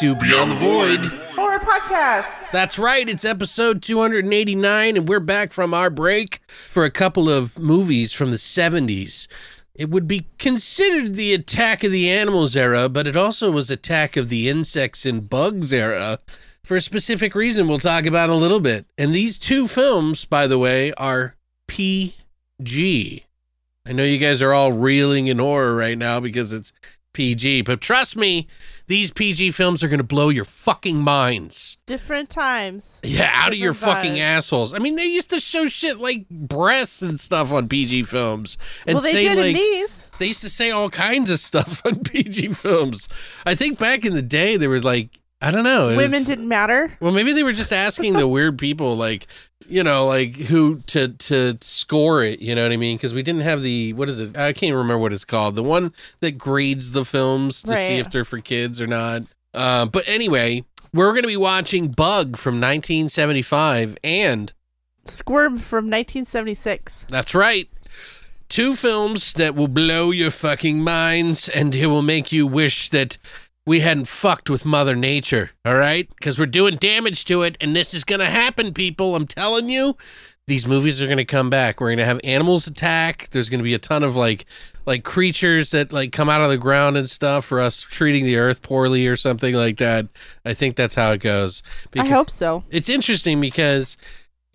To Beyond the Void. Horror podcast. That's right, it's episode 289, and we're back from our break for a couple of movies from the 70s. It would be considered the Attack of the Animals era, but it also was Attack of the Insects and Bugs era for a specific reason we'll talk about a little bit. And these two films, by the way, are PG. I know you guys are all reeling in horror right now because it's PG, but trust me, these PG films are going to blow your fucking minds. Different times. Yeah, out of your Different fucking assholes. I mean, they used to show shit like breasts and stuff on PG films, and well, they say did like in these. they used to say all kinds of stuff on PG films. I think back in the day, there was like I don't know, it was- Women didn't matter. well, maybe they were just asking the weird people, like you know, like who to to score it. You know what I mean? Because we didn't have the what is it? I can't remember what it's called. The one that grades the films to see if they're for kids or not. Uh, but anyway, we're going to be watching Bug from 1975, and Squirm from 1976. that's right. Two films that will blow your fucking minds and it will make you wish that we hadn't fucked with Mother Nature, all right? Because we're doing damage to it and this is going to happen, people. I'm telling you. These movies are going to come back. We're going to have animals attack. There's going to be a ton of like like creatures that like come out of the ground and stuff for us treating the earth poorly or something like that. I think that's how it goes. I hope so. It's interesting because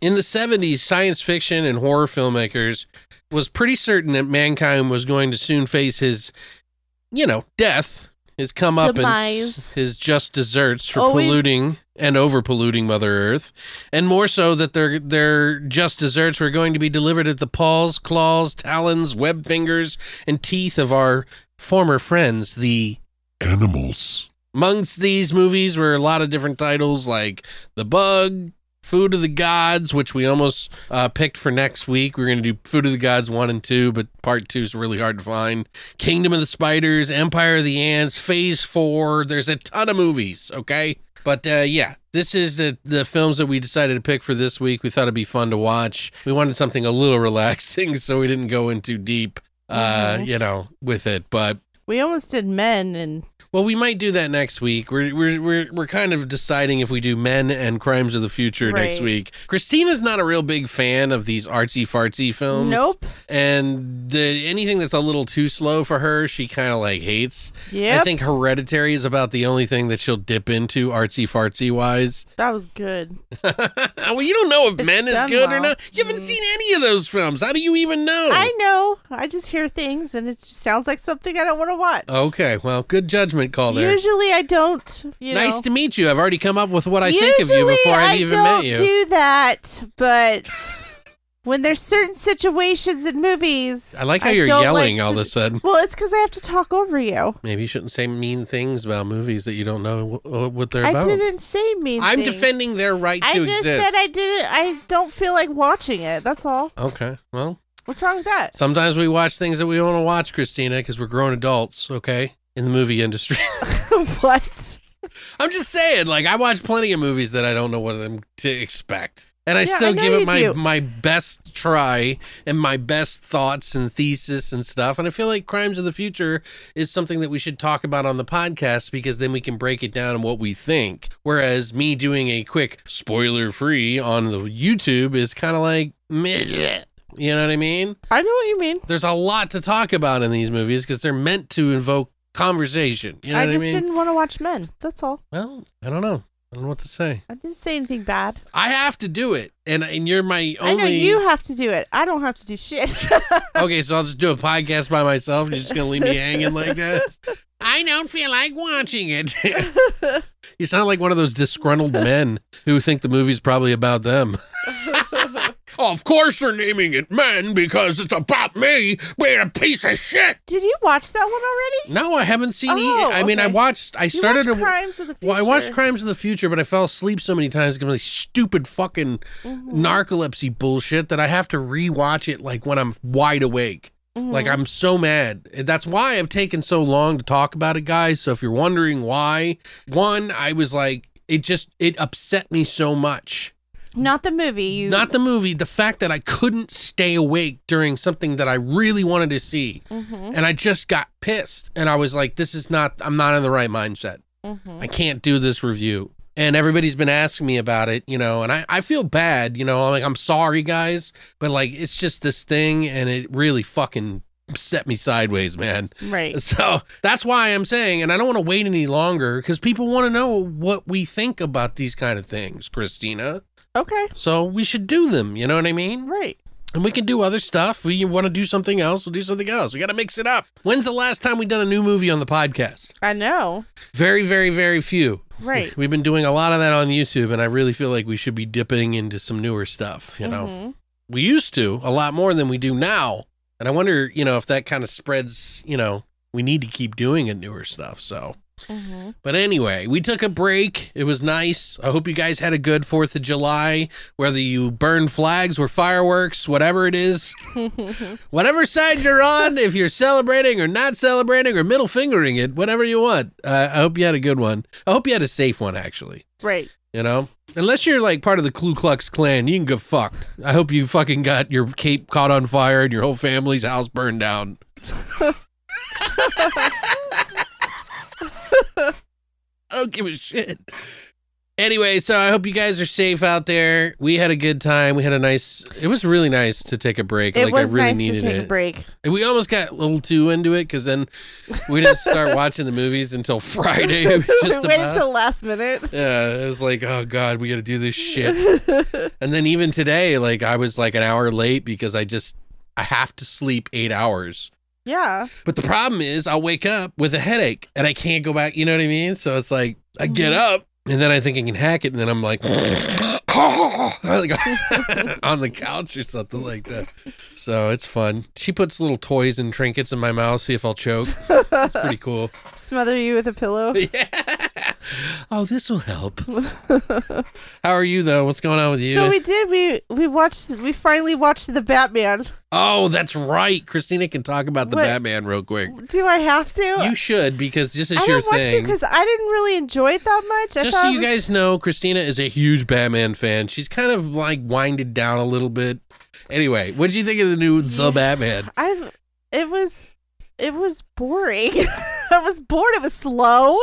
in the 70s, science fiction and horror filmmakers was pretty certain that mankind was going to soon face his, you know, death, his comeuppance, Demise. his just desserts for Always- polluting and over polluting Mother Earth, and more so that their their just desserts were going to be delivered at the paws, claws, talons, web fingers, and teeth of our former friends, the Animals. Amongst these movies were a lot of different titles like The Bug, Food of the Gods, which we almost uh, picked for next week. We're going to do Food of the Gods 1 and 2, but part 2 is really hard to find. Kingdom of the Spiders, Empire of the Ants, Phase 4. There's a ton of movies, okay? But uh, yeah, this is the, the films that we decided to pick for this week. We thought it'd be fun to watch. We wanted something a little relaxing, so we didn't go in too deep, uh, Mhm. you know, with it. But We almost did men and well, we might do that next week. We're we're we're we're kind of deciding if we do Men and Crimes of the Future next week. Christina's not a real big fan of these artsy fartsy films. Nope. And the anything that's a little too slow for her, she kind of like hates. Yeah. I think Hereditary is about the only thing that she'll dip into artsy fartsy wise. that was good. well, you don't know if It's Men is good or not. You haven't seen any of those films. How do you even know? I know. I just hear things and it just sounds like something I don't want to watch. Okay, well, good judgment call there. Usually I don't. You nice know. to meet you. I've already come up with what I think of you before I've I even don't met you. do that, but when there's certain situations in movies, I like how I you're don't yelling like all to- of a sudden. Well, it's because I have to talk over you. Maybe you shouldn't say mean things about movies that you don't know wh- uh, what they're about. I about. didn't say mean. I'm things. defending their right I to just exist. said I didn't. I don't feel like watching it. That's all. Okay, well, What's wrong with that? sometimes we watch things that we don't want to watch, Christina, because we're grown adults. Okay, in the movie industry. what? I'm just saying, like I watch plenty of movies that I don't know what I'm to expect. And I Yeah, still I give it my do. my best try and my best thoughts and thesis and stuff. And I feel like Crimes of the Future is something that we should talk about on the podcast because then we can break it down and what we think. Whereas me doing a quick spoiler free on the YouTube is kind of like meh. You know what I mean? I know what you mean. There's a lot to talk about in these movies because they're meant to invoke conversation. You know I just I mean? didn't want to watch Men. That's all. Well, I don't know. I don't know what to say. I didn't say anything bad. I have to do it, and and you're my only. I know you have to do it. I don't have to do shit. Okay, so I'll just do a podcast by myself. You're just gonna leave me hanging like that. I don't feel like watching it. you sound like one of those disgruntled men who think the movie's probably about them. of course they're naming it Men because it's about me being a piece of shit. Did you watch that one already? No, I haven't seen Oh, it. I mean, I watched. I You started watched to. Crimes of the Future. Well, I watched Crimes of the Future, but I fell asleep so many times because of stupid fucking Mm-hmm. narcolepsy bullshit that I have to rewatch it like when I'm wide awake. Mm-hmm. Like I'm so mad. That's why I've taken so long to talk about it, guys. So if you're wondering why, one, I was like, it just it upset me so much. Not the movie. You Not the movie, the fact that I couldn't stay awake during something that I really wanted to see. Mm-hmm. And I just got pissed. And I was like, this is not, I'm not in the right mindset. Mm-hmm. I can't do this review. And everybody's been asking me about it, you know, and I, I feel bad, you know, I'm like I'm sorry, guys, but like it's just this thing and it really fucking set me sideways, man. right. So that's why I'm saying, and I don't want to wait any longer because people want to know what we think about these kind of things, Christina. Okay. So we should do them, you know what I mean? Right. And we can do other stuff. We want to do something else, we'll do something else. We got to mix it up. When's the last time we done a new movie on the podcast? I know. Very, very, very few. Right. We've been doing a lot of that on YouTube, and I really feel like we should be dipping into some newer stuff, you know? Mm-hmm. We used to a lot more than we do now. And I wonder, you know, if that kind of spreads, you know, we need to keep doing it newer stuff. So, Mm-hmm. but anyway, we took a break. It was nice. I hope you guys had a good 4th of July, whether you burn flags or fireworks, whatever it is. whatever side you're on, if you're celebrating or not celebrating or middle fingering it, whatever you want. Uh, I hope you had a good one. I hope you had a safe one, actually. Right. You know? Unless you're like part of the Ku Klux Klan, you can go fucked. I hope you fucking got your cape caught on fire and your whole family's house burned down. I don't give a shit. Anyway, so I hope you guys are safe out there. We had a good time. We had a nice. It was really nice to take a break. It like was I really nice needed to take it. a break. And we almost got a little too into it because then we didn't start watching the movies until Friday. Just we waited until last minute. Yeah, it was like, oh god, we got to do this shit. and then even today, like I was like an hour late because I just I have to sleep eight hours. Yeah. But the problem is, I'll wake up with a headache and I can't go back. You know what I mean? So it's like I mm-hmm. get up and then I think I can hack it, and then I'm like. like on the couch or something like that. So it's fun. She puts little toys and trinkets in my mouth, see if I'll choke. It's pretty cool. Smother you with a pillow. Yeah. Oh, this will help. How are you though? What's going on with you? So we did. We we watched. We finally watched the Batman. Oh, that's right. Christina can talk about the What? Batman real quick. Do I have to? You should because this is I your don't want to thing. because I didn't really enjoy it that much. I Just thought so it you was- guys know, Christina is a huge Batman fan. She's kind of like winded down a little bit. Anyway, what did you think of the new The Batman? I've. It was. It was boring. I was bored. It was slow.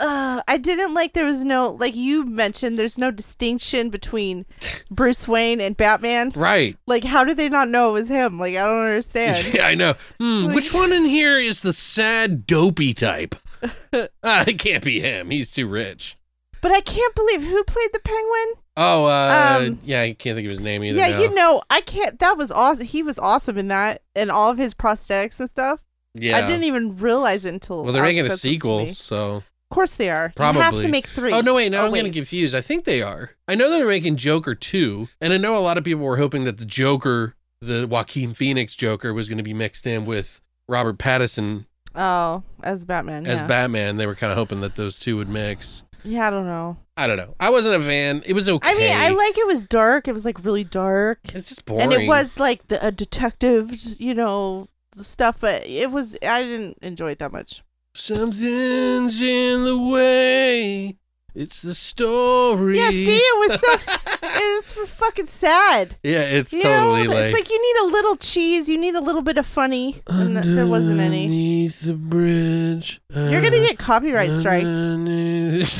Uh, I didn't like there was no like you mentioned. There's no distinction between Bruce Wayne and Batman. Right. Like, how did they not know it was him? Like, I don't understand. Yeah, I know. Hmm, which one in here is the sad, dopey type? Ah, it can't be him. He's too rich. But I can't believe who played the Penguin. Oh, uh, Um, yeah, I can't think of his name either. yeah, now. you know, I can't. That was awesome. He was awesome in that, and all of his prosthetics and stuff. Yeah. I didn't even realize it until. well, they're making a said something to sequel, so Of course they are. probably You have to make three. Oh no, wait, no, I'm getting always. confused. I think they are. I know they're making Joker two, and I know a lot of people were hoping that the Joker, the Joaquin Phoenix Joker, was going to be mixed in with Robert Pattinson Oh, as Batman. as yeah. Batman. They were kind of hoping that those two would mix. Yeah, I don't know. I don't know. I wasn't a fan. It was okay. I mean, I like it was dark. It was like really dark, It's just boring. and it was like the a detective, you know, stuff. But it was. I didn't enjoy it that much. Something's in the way. It's the story. Yeah, see, it was so. it was fucking sad. Yeah, it's You totally know, like. it's like you need a little cheese. You need a little bit of funny, and th- there wasn't any. Underneath the bridge. You're gonna get copyright uh, strikes.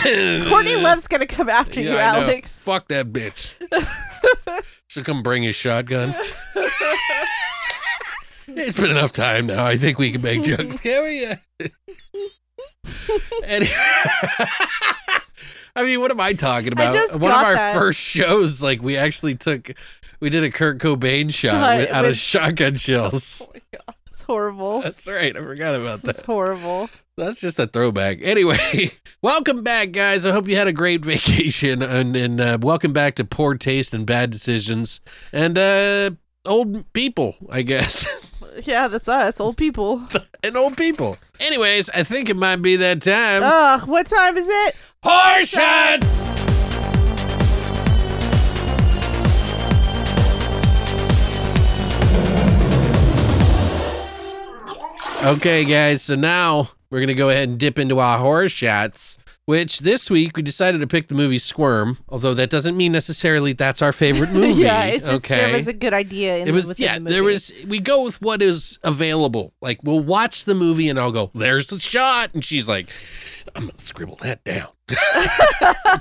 Courtney Love's gonna come after you, I know. Alex. Fuck that bitch. She'll come bring his shotgun. It's been enough time now. I think we can make jokes. Can we? Any- I mean, what am I talking about? just One of our that. first shows, like we actually took, we did a Kurt Cobain shot Shot with, out of with- shotgun shells. Oh my god, it's horrible. That's right. I forgot about that. It's horrible. That's just a throwback. Anyway, welcome back, guys. I hope you had a great vacation, and, and uh, welcome back to Poor Taste and Bad Decisions and uh, old people, I guess. Yeah, that's us, old people. and old people. Anyways, I think it might be that time. Ugh, what time is it? Horse shots! Okay, guys, so now we're going to go ahead and dip into our horse shots, which this week we decided to pick the movie Squirm, although that doesn't mean necessarily that's our favorite movie. yeah, it's just okay? there was a good idea. In it was within yeah the there was we go with what is available. Like we'll watch the movie and i'll go there's the shot. And she's like i'm gonna scribble that down.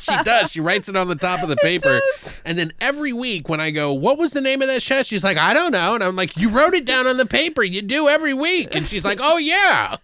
She does. She writes it on the top of the paper. and then every week when i go what was the name of that shot? She's like i don't know. And i'm like you wrote it down on the paper. You do every week. And she's like oh yeah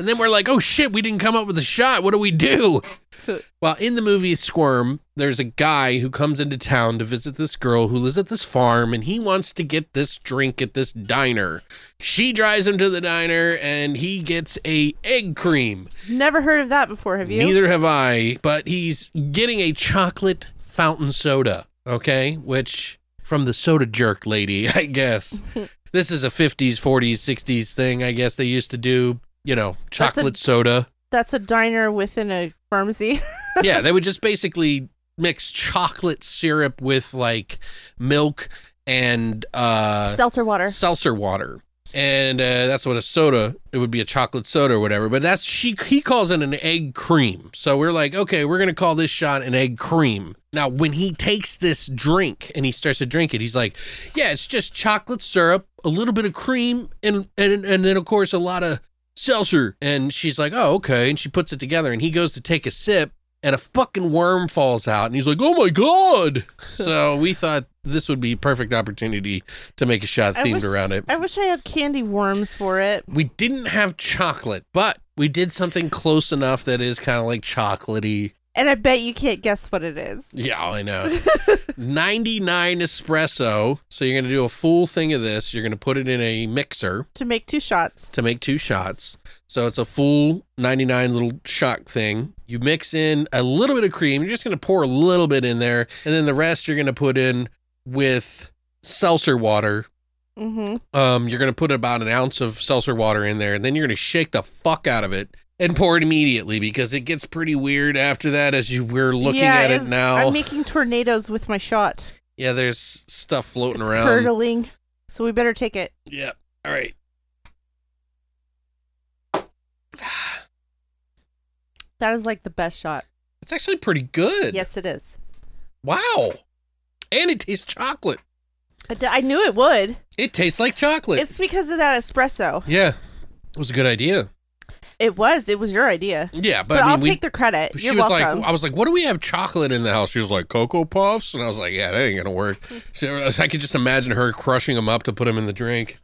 and then we're like oh shit we didn't come up with a shot what do we do well, in the movie Squirm, there's a guy who comes into town to visit this girl who lives at this farm and he wants to get this drink at this diner. She drives him to the diner and he gets a egg cream. Never heard of that before, have you? Neither have I, but he's getting a chocolate fountain soda, okay? Which from the soda jerk lady, I guess. this is a 50s, 40s, 60s thing, I guess they used to do, you know, chocolate soda. That's a diner within a pharmacy. yeah, they would just basically mix chocolate syrup with like milk and uh, Seltzer water. seltzer water. And uh, that's what a soda. It would be a chocolate soda or whatever. But that's she. He calls it an egg cream. So we're like, okay, we're gonna call this shot an egg cream. Now, when he takes this drink and he starts to drink it, he's like, yeah, it's just chocolate syrup, a little bit of cream, and and and then of course a lot of seltzer. And she's like, oh, okay. And she puts it together, and he goes to take a sip, and a fucking worm falls out, and he's like, oh my god. so we thought this would be a perfect opportunity to make a shot I themed wish- around it. I wish I had candy worms for it. We didn't have chocolate, but we did something close enough that is kind of like chocolatey. And I bet you can't guess what it is. Yeah, I know. 99 espresso. So you're going to do a full thing of this. You're going to put it in a mixer To make two shots. to make two shots. So it's a full 99 little shot thing. You mix in a little bit of cream. You're just going to pour a little bit in there. And then the rest you're going to put in with seltzer water Mm-hmm. um, you're going to put about an ounce of seltzer water in there, and then you're going to shake the fuck out of it and pour it immediately because it gets pretty weird after that as you we're looking yeah, at it now. I'm making tornadoes with my shot. yeah, there's stuff floating It's around. curdling. So we better take it. Yep. All right. That is like the best shot. It's actually pretty good. Yes, it is. Wow. And it tastes chocolate. I, d- I knew it would. It tastes like chocolate. It's because of that espresso. yeah. It was a good idea. It was. It was your idea. Yeah, but, But, I mean, I'll we, take the credit. she You're was welcome. like, I was like, what do we have chocolate in the house? She was like, Cocoa Puffs. And I was like, yeah, that ain't to work. She- I could just imagine her crushing them up to put them in the drink.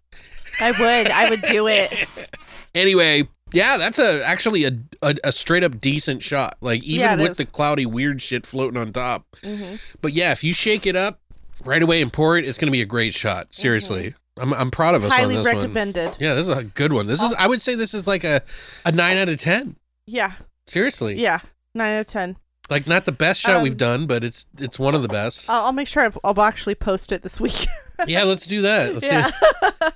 I would. I would do it. Anyway, yeah, that's a actually a, a, a straight up decent shot. Like even Yeah, with is. the cloudy weird shit floating on top. Mhm. But yeah, if you shake it up right away and pour it, it's to be a great shot. Seriously. I'm I'm proud of us. Highly on this one. recommended. Yeah, this is a good one. This is I would say this is like a a 9 out of 10. Yeah. Seriously. Yeah. Nine out of ten. Like not the best shot Um, we've done, but it's it's one of the best. I'll, I'll make sure I'll, I'll actually post it this week. yeah, let's do that. Let's do- yeah.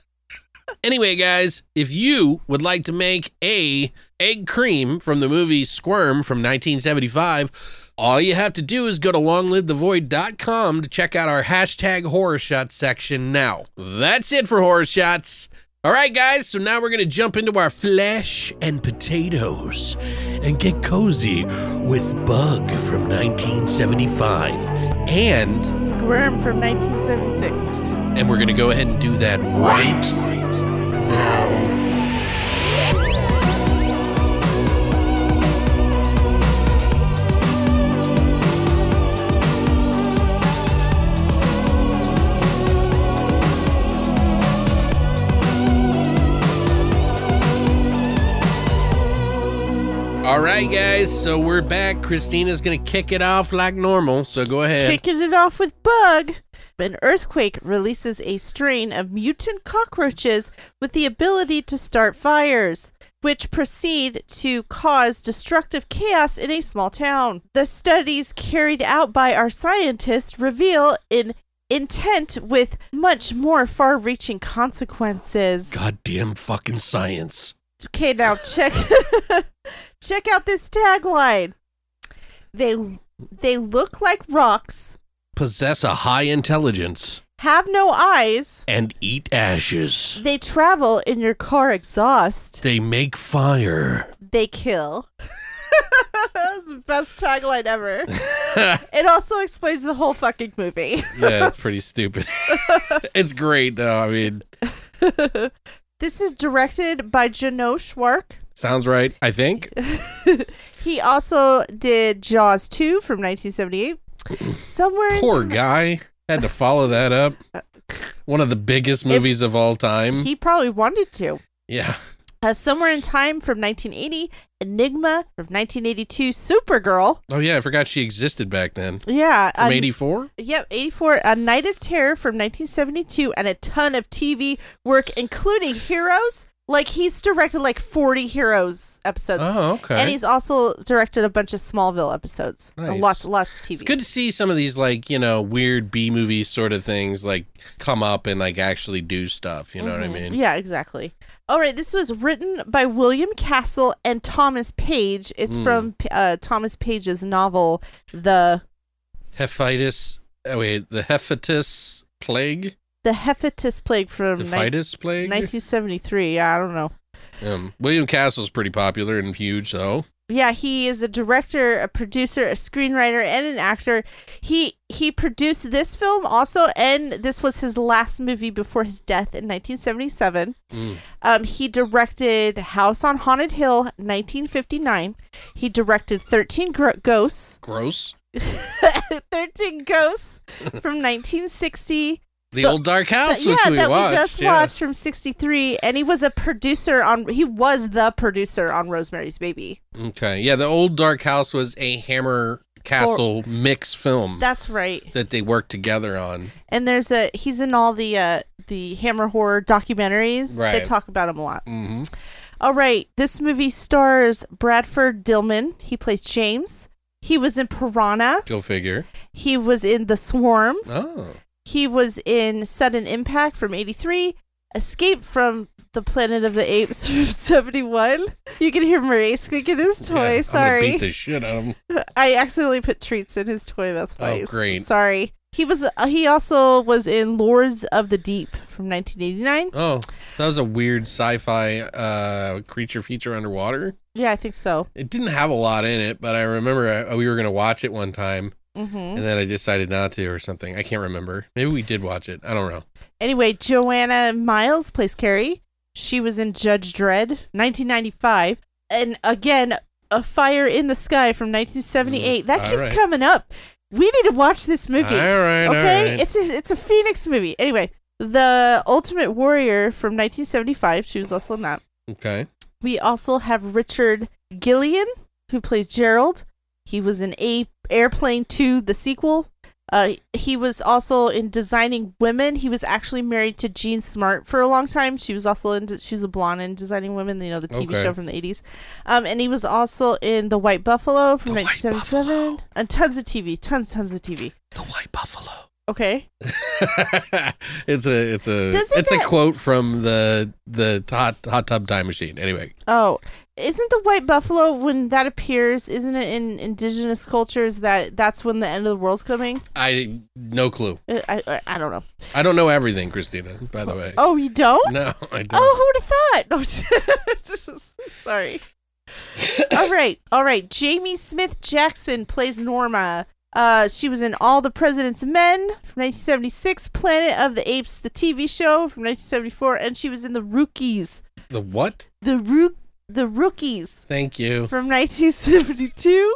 Anyway, guys, if you would like to make a egg cream from the movie Squirm from 1975, all you have to do is go to longlivethevoid.com to check out our hashtag horror shot section now. That's it for horror shots. All right, guys, so now we're going to jump into our flesh and potatoes and get cozy with Bug from 1975. And Squirm from 1976. and we're going to go ahead and do that right All right, guys. So we're back. Christina's gonna kick it off like normal. So go ahead. Kicking it off with Bug. An earthquake releases a strain of mutant cockroaches with the ability to start fires, which proceed to cause destructive chaos in a small town. The studies carried out by our scientists reveal an intent with much more far reaching consequences. Goddamn fucking science. Okay, now check check out this tagline. They they look like rocks, Possess a high intelligence have no eyes. and eat ashes. They travel in your car exhaust. They make fire. They kill. That's the best tagline ever. it also explains the whole fucking movie. Yeah, it's pretty stupid. it's great though. I mean, This is directed by Jeannot Szwarc. sounds right. I think. He also did Jaws 2 from 1978. Somewhere Poor guy had to follow that up. One of the biggest movies of all time. He probably wanted to. yeah. Uh, Somewhere in Time from 1980, Enigma from 1982, Supergirl. Oh yeah, I forgot she existed back then. Yeah. From '84. Yep, 84, A Night of Terror from 1972, and a ton of TV work, including Heroes. Like, he's directed like 40 Heroes episodes. Oh, okay. And he's also directed a bunch of Smallville episodes. Nice. Lots, lots of TV. It's good to see some of these like you know weird B movie sort of things like come up and like actually do stuff. You know what I mean? Yeah, exactly. All right, this was written by William Castle and Thomas Page. It's Hmm. from uh, Thomas Page's novel, The Hephaestus. Oh wait, the Hephaestus plague. The Hephaestus Plague from The ni- plague. 1973. Yeah, I don't know. Um, William Castle's pretty popular and huge though. Yeah, he is a director, a producer, a screenwriter, and an actor. He he produced this film also, and this was his last movie before his death in 1977. Mm. Um, he directed House on Haunted Hill, 1959. He directed 13 Gro- Ghosts, Gross. 13 Ghosts from 1960. The old dark house, yeah, we that watched. we just yeah. watched from 63, and he was a producer on. He was the producer on Rosemary's Baby. Okay, yeah, the old dark house was a Hammer Castle mix film That's right. that they worked together on. and there's a he's in all the uh the hammer horror documentaries they Right. talk about him a lot Mm-hmm. all right this movie stars bradford dillman he plays james he was in piranha Go figure. he was in the swarm Oh, he was in sudden impact from 83 escape from the planet of the apes from 71 you can hear murray squeaking his toy yeah, sorry beat the shit out of him. i accidentally put treats in his toy that's why Oh, great. sorry he was uh, he also was in lords of the deep from 1989 Oh, that was a weird sci-fi uh, creature feature underwater. Yeah, I think so. It didn't have a lot in it, but I remember uh, we were gonna watch it one time, hmm and then I decided not to or something. I can't remember. Maybe we did watch it. I don't know. Anyway, Joanna Miles plays Carrie. She was in Judge Dredd, 1995. And again, A Fire in the Sky from 1978. that Mm, all keeps right. coming up. We need to watch this movie. All right, okay? right. It's a it's a Phoenix movie. Anyway, The Ultimate Warrior from 1975. She was also in that. Okay. We also have Richard Gilliland, who plays Gerald. He was in A Airplane 2, the sequel. Uh, he was also in Designing Women. He was actually married to Jean Smart for a long time. She was also in. She was a blonde in Designing Women. You know the TV Okay. show from the eighties. Um, and he was also in The White Buffalo from 1977, and tons of TV, tons, tons of TV. The White Buffalo. Okay, it's a it's a Doesn't it's a quote from the the hot hot tub time machine. Anyway, Oh, isn't the white buffalo when that appears? Isn't it in indigenous cultures that that's when the end of the world's coming? I no clue. I I, I- I don't know. I don't know everything, Christina. By the way. Oh, you don't? No, I don't. Oh, who'd have thought? No, sorry. all right, all right. Jamie Smith Jackson plays Norma. Uh, she was in All the President's Men from 1976, Planet of the Apes, the TV show from 1974, and she was in The Rookies. The what? The Rook, the Rookies Thank you. from 1972.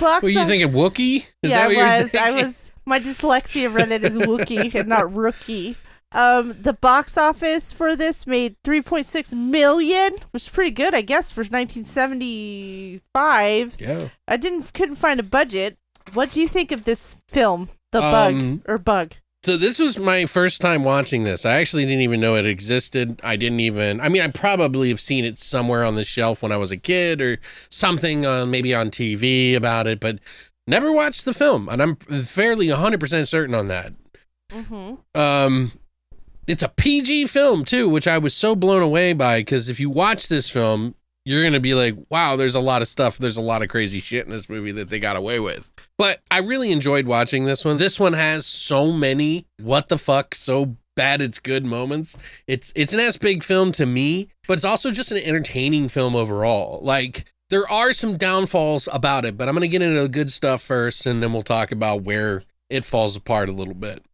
Box Were you office- thinking Wookie? Is yeah, that what I you're was. I thinking? was. My dyslexia read it as Wookie and not rookie. Um, the box office for this made 3.6 million, which is pretty good, I guess, for 1975. Yeah. I didn't couldn't find a budget. What do you think of this film, The Um, Bug or Bug? So this was my first time watching this. I actually didn't even know it existed. I didn't even. I mean, I probably have seen it somewhere on the shelf when I was a kid or something, uh, maybe on TV about it, but never watched the film, and I'm fairly 100% certain on that. Mm-hmm. Um, it's a PG film too, which I was so blown away by because if you watch this film, you're gonna be like, "Wow, there's a lot of stuff. There's a lot of crazy shit in this movie that they got away with." But I really enjoyed watching this one. This one has so many what the fuck, so bad it's good moments. It's it's an ass big film to me, but it's also just an entertaining film overall. Like there are some downfalls about it, but I'm gonna get into the good stuff first, and then we'll talk about where it falls apart a little bit.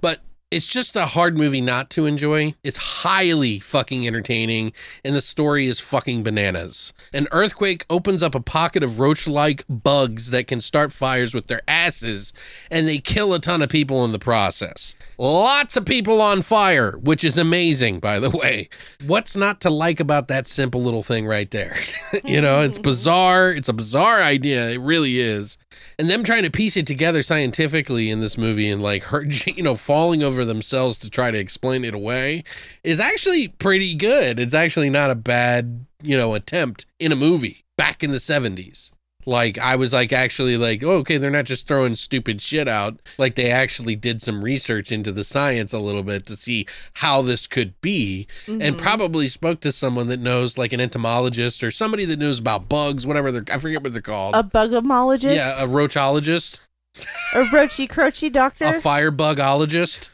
But it's just a hard movie not to enjoy. It's highly fucking entertaining, and the story is fucking bananas. An earthquake opens up a pocket of roach like bugs that can start fires with their asses, and they kill a ton of people in the process. Lots of people on fire, which is amazing, by the way. What's not to like about that simple little thing right there? you know, it's bizarre. It's a bizarre idea. It really is and them trying to piece it together scientifically in this movie and like her you know falling over themselves to try to explain it away is actually pretty good. It's actually not a bad you know attempt in a movie back in the 70s like i was like actually like oh, okay they're not just throwing stupid shit out like they actually did some research into the science a little bit to see how this could be and mm-hmm. probably spoke to someone that knows like an entomologist or somebody that knows about bugs whatever they're i forget what they're called A bugomologist? yeah, a roachologist, a roachy croachy doctor? a firebugologist.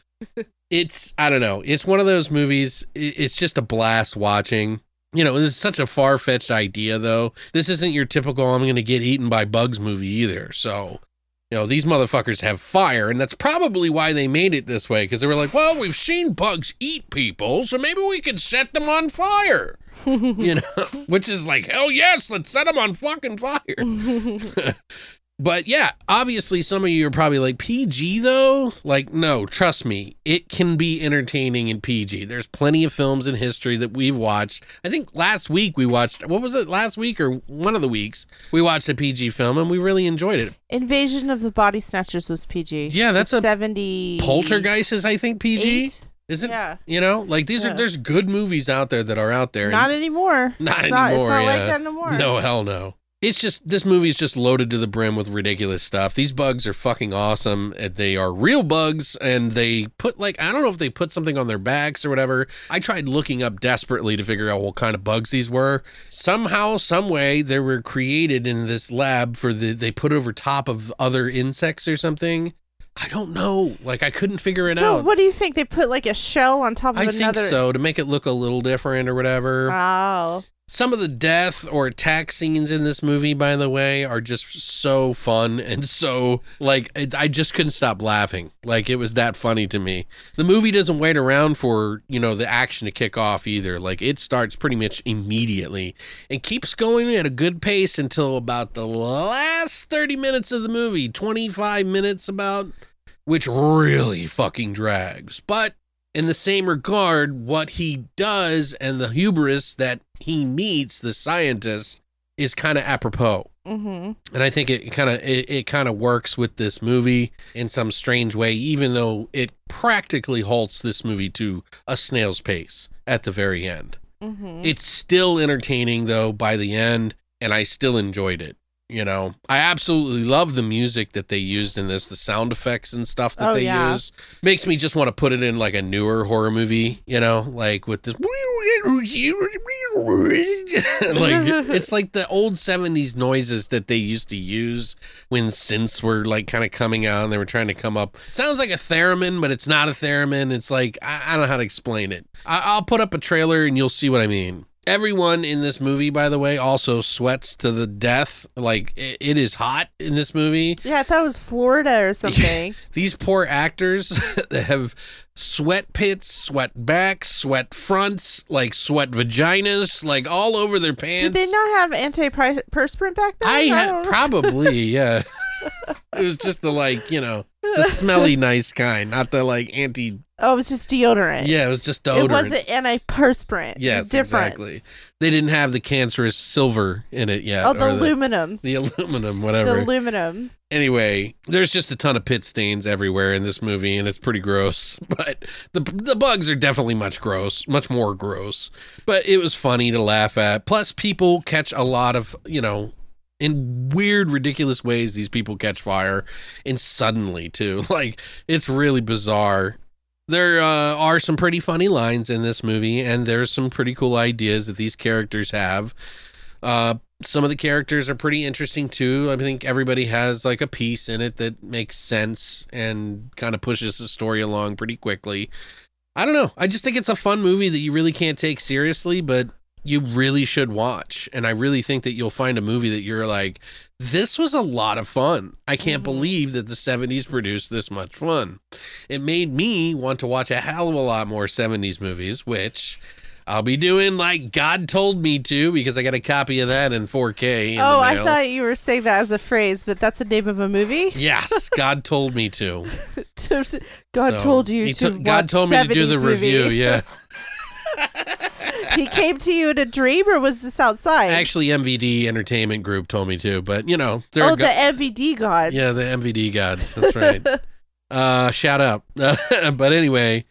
it's I don't know. It's one of those movies. It's just a blast watching. You know, this is such a far fetched idea, though. This isn't your typical "I'm going to get eaten by bugs" movie either. So, you know, these motherfuckers have fire, and that's probably why they made it this way. Because they were like, "Well, we've seen bugs eat people, so maybe we could set them on fire." you know, which is like, hell yes, let's set them on fucking fire. But yeah, obviously some of you are probably like PG though. Like no, trust me, it can be entertaining in PG. There's plenty of films in history that we've watched. I think last week we watched what was it? Last week or one of the weeks we watched a PG film and we really enjoyed it. Invasion of the Body Snatchers was PG. Yeah, that's It's a- 70. Poltergeist is I think PG. Eight? Isn't Yeah. you know like these Yeah. are there's good movies out there that are out there. Not anymore. Not it's anymore. Not, it's not yeah. like that anymore. No, hell no. It's just this movie's just loaded to the brim with ridiculous stuff. These bugs are fucking awesome. They are real bugs, and they put like I don't know if they put something on their backs or whatever. I tried looking up desperately to figure out what kind of bugs these were. Somehow, some way, they were created in this lab for the they put over top of other insects or something. I don't know. Like I couldn't figure it So out. So what do you think? They put like a shell on top of I another. think so to make it look a little different or whatever. Oh. Some of the death or attack scenes in this movie, by the way, are just so fun and so like I just couldn't stop laughing. Like it was that funny to me. The movie doesn't wait around for you know the action to kick off either. Like it starts pretty much immediately and keeps going at a good pace until about the last thirty minutes of the movie, twenty five minutes about, which really fucking drags. But in the same regard, what he does and the hubris that he meets, the scientist, is kind of apropos. Mm-hmm. And I think it kind of it, it kind of works with this movie in some strange way, even though it practically halts this movie to a snail's pace at the very end. Mm-hmm. It's still entertaining though by the end, and I still enjoyed it. You know, I absolutely love the music that they used in this, the sound effects and stuff that Oh, they yeah. use. Makes me just want to put it in like a newer horror movie, you know, like with this. like it's like the old 70s noises that they used to use when synths were like kind of coming out and they were trying to come up. It sounds like a theremin, but it's not a theremin. It's like, I, I don't know how to explain it. I, I'll put up a trailer and you'll see what I mean. Everyone in this movie, by the way, also sweats to the death. Like it, it is hot in this movie. Yeah, I thought it was Florida or something. These poor actors that have sweat pits, sweat backs, sweat fronts, like sweat vaginas, like all over their pants. Did they not have antiperspirant back then? I had know. probably, yeah. It was just the like, you know, the smelly nice kind, not the like anti Oh, it was just deodorant. Yeah, it was just deodorant. It wasn't antiperspirant. Yes, There's a difference. exactly. They didn't have the cancerous silver in it yet. Oh, the or aluminum. The aluminum, whatever. The aluminum. anyway, there's just a ton of pit stains everywhere in this movie, and it's pretty gross. But the the bugs are definitely much gross, much more gross. But it was funny to laugh at. Plus, people catch a lot of you know. In weird, ridiculous ways, these people catch fire, and suddenly too. Like it's really bizarre. There uh, are some pretty funny lines in this movie, and there's some pretty cool ideas that these characters have. Uh, some of the characters are pretty interesting too. I think everybody has like a piece in it that makes sense and kind of pushes the story along pretty quickly. I don't know. I just think it's a fun movie that you really can't take seriously, but you really should watch. And I really think that you'll find a movie that you're like, this was a lot of fun. I can't mm-hmm. believe that the 70s produced this much fun. It made me want to watch a hell of a lot more 70s movies, which I'll be doing like God told me to because I got a copy of that in 4K. In Oh, I thought you were saying that as a phrase, but that's the name of a movie. Yes, God told me to. God So, told you to. took- God told me to do the 70s review. Yeah, he came to you in a dream, or was this outside? actually, MVD Entertainment Group told me to, but you know, they're oh, go- the MVD gods. yeah, the MVD gods. That's right. uh, shout out. but anyway,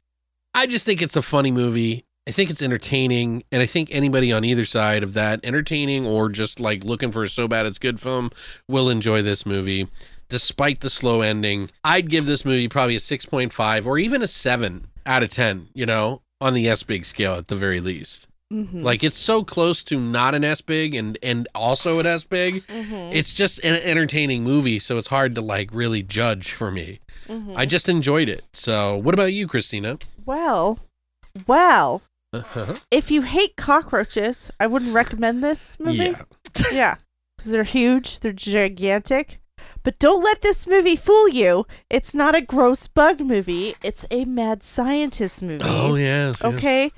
I just think it's a funny movie. I think it's entertaining, and I think anybody on either side of that, entertaining or just like looking for a so bad it's good film, will enjoy this movie. Despite the slow ending, I'd give this movie probably a 6.5 or even a 7 out of 10, you know, on the S big scale at the very least. Mhm. Like it's so close to not an S big and and also an S big. Mhm. It's just an entertaining movie, so it's hard to like really judge for me. Mhm. I just enjoyed it. So, what about you, Christina? Well, well, Uh-huh. if you hate cockroaches, I wouldn't recommend this movie. Yeah. Yeah, because they're huge, they're gigantic. But don't let this movie fool you. It's not a gross bug movie. It's a mad scientist movie. Oh yes. yeah. Okay.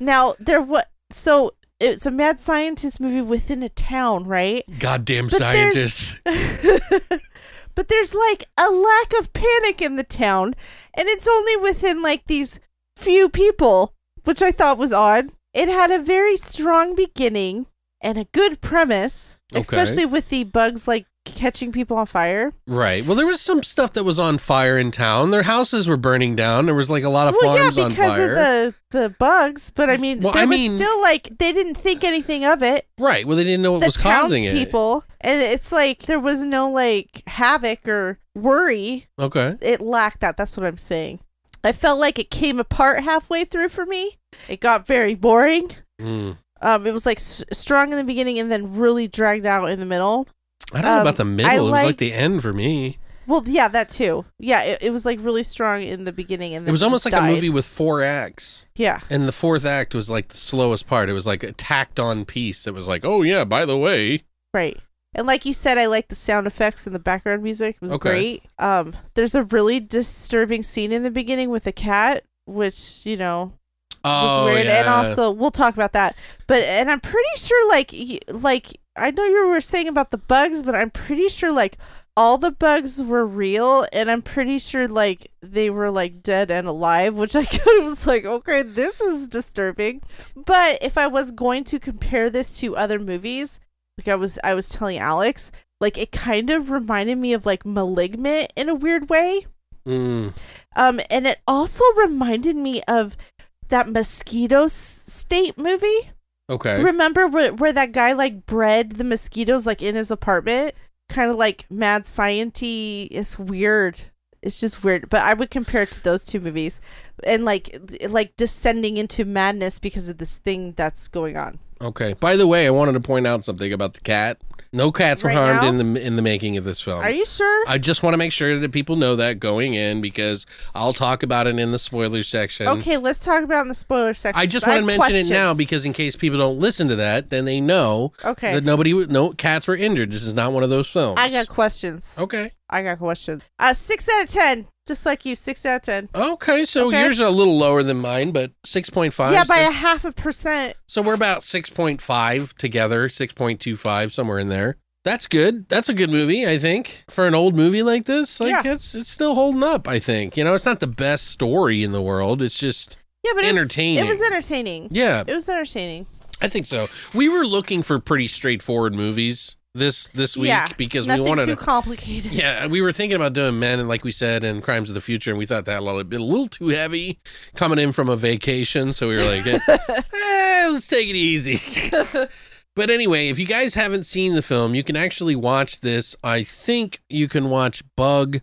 Now there what? So it's a mad scientist movie within a town, right? Goddamn But there's- scientists. but there's like a lack of panic in the town, and it's only within like these few people, which I thought was odd. It had a very strong beginning and a good premise, Okay. especially with the bugs like catching people on fire. Right. Well, there was some stuff that was on fire in town. Their houses were burning down. There was like a lot of well, yeah, farms on because fire. of the the bugs, but I mean, Well, there I was mean- still like they didn't think anything of it. right. Well, they didn't know what the was causing it. People, and it's like there was no like havoc or worry. Okay. It lacked that. That's what I'm saying. I felt like it came apart halfway through for me. It got very boring. Mm. Um, it was like s- strong in the beginning and then really dragged out in the middle. I don't know Um, about the middle. I it was like like- the end for me. Well, yeah, that too. Yeah, it, it was like really strong in the beginning and then It was almost like just a movie with four acts. Yeah, And the fourth act was like the slowest part. It was like a tacked on piece. It was like, oh yeah, by the way. right. And like you said, I like the sound effects and the background music. It was Okay. great. Um, there's a really disturbing scene in the beginning with a cat, which you know was Oh weird. yeah. And also, we'll talk about that. But and I'm pretty sure, like, like I know you were saying about the bugs, but I'm pretty sure, like, all the bugs were real, and I'm pretty sure, like, they were like dead and alive, which I kind of was like, okay, this is disturbing. But if I was going to compare this to other movies, like I was, I was telling Alex, like, it kind of reminded me of like *Malignant* in a weird way. Mm. Um, and it also reminded me of that mosquito state movie. Okay. Remember where, where that guy like bred the mosquitoes like in his apartment? Kind of like mad scienty. It's weird. It's just weird. But I would compare it to those two movies, and like like descending into madness because of this thing that's going on. Okay. By the way, I wanted to point out something about the cat. No cats were Right harmed now? in the in the making of this film. Are you sure? I just want to make sure that people know that going in because I'll talk about it in the spoiler section. okay, let's talk about it in the spoiler section. I just want to mention it now because in case people don't listen to that, then they know Okay. that nobody, no cats were injured. This is not one of those films. I got questions. Okay. I got questions. Uh, six out of ten, just like you. Six out of ten. Okay, so Okay. yours are a little lower than mine, but six point five. yeah, so, by a half a percent. so we're about six point five together, six point two five, somewhere in there. That's good. That's a good movie, I think. For an old movie like this, like Yeah. it's it's still holding up, I think. You know, it's not the best story in the world. It's just Yeah, but it was- Entertaining. It was entertaining. yeah, It was entertaining. I think so. We were looking for pretty straightforward movies this this week yeah, because we wanted too to complicated. Yeah, we were thinking about doing Men and like we said and Crimes of the Future and we thought that a little bit a little too heavy coming in from a vacation, so we were like, eh, let's take it easy. but anyway, if you guys haven't seen the film, you can actually watch this. I think you can watch Bug.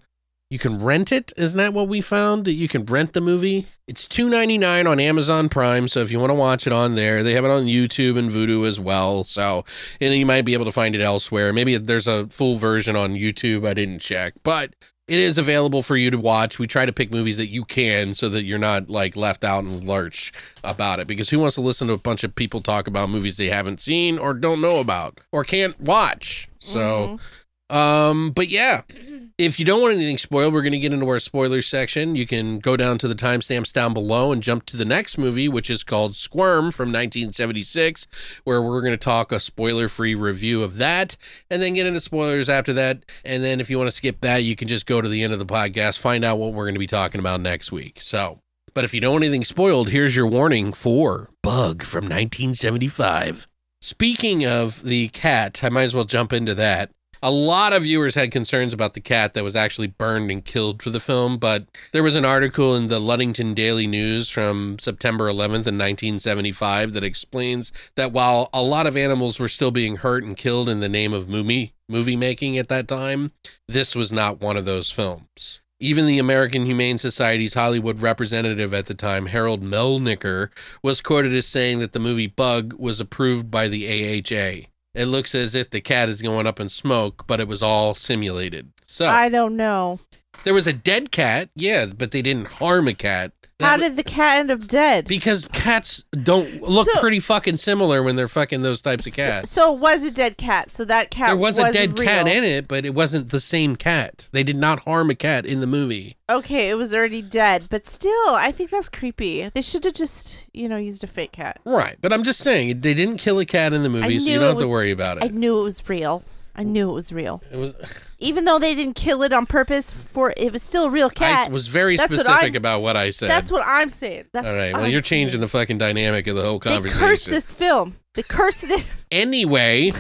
You can rent it. Isn't that what we found? That you can rent the movie. It's two ninety nine on Amazon Prime. So if you want to watch it on there, they have it on YouTube and Vudu as well. So and you might be able to find it elsewhere. Maybe there's a full version on YouTube. I didn't check, but it is available for you to watch. We try to pick movies that you can so that you're not like left out in lurch about it because who wants to listen to a bunch of people talk about movies they haven't seen or don't know about or can't watch. So mm-hmm. Um but yeah, if you don't want anything spoiled, we're going to get into our spoilers section. You can go down to the timestamps down below and jump to the next movie, which is called Squirm from 1976, where we're going to talk a spoiler free review of that and then get into spoilers after that. And then if you want to skip that, you can just go to the end of the podcast, find out what we're going to be talking about next week. So, but if you don't want anything spoiled, here's your warning for Bug from 1975. Speaking of the cat, I might as well jump into that. A lot of viewers had concerns about the cat that was actually burned and killed for the film, but there was an article in the Ludington Daily News from September 11th in 1975 that explains that while a lot of animals were still being hurt and killed in the name of movie movie making at that time, this was not one of those films. Even the American Humane Society's Hollywood representative at the time, Harold Melniker, was quoted as saying that the movie Bug was approved by the AHA. It looks as if the cat is going up in smoke, but it was all simulated. So I don't know. there was a dead cat, yeah, but they didn't harm a cat. How did the cat end up dead? because cats don't look So- pretty fucking similar when they're fucking those types of cats. So, it was a dead cat. So that cat there was a dead real. cat in it, but it wasn't the same cat. They did not harm a cat in the movie. Okay, it was already dead, but still, I think that's creepy. They should have just, you know, used a fake cat. Right, but I'm just saying they didn't kill a cat in the movie, so you knew don't it have to worry about it. I knew it was real. I knew it was real. It was. Even though they didn't kill it on purpose for it was still a real cat. I was very That's what specific I'm- about what I said. That's what I'm saying. That's All right. Well, I'm you're saying. changing the fucking dynamic of the whole conversation. They cursed this film. They cursed it. Anyway,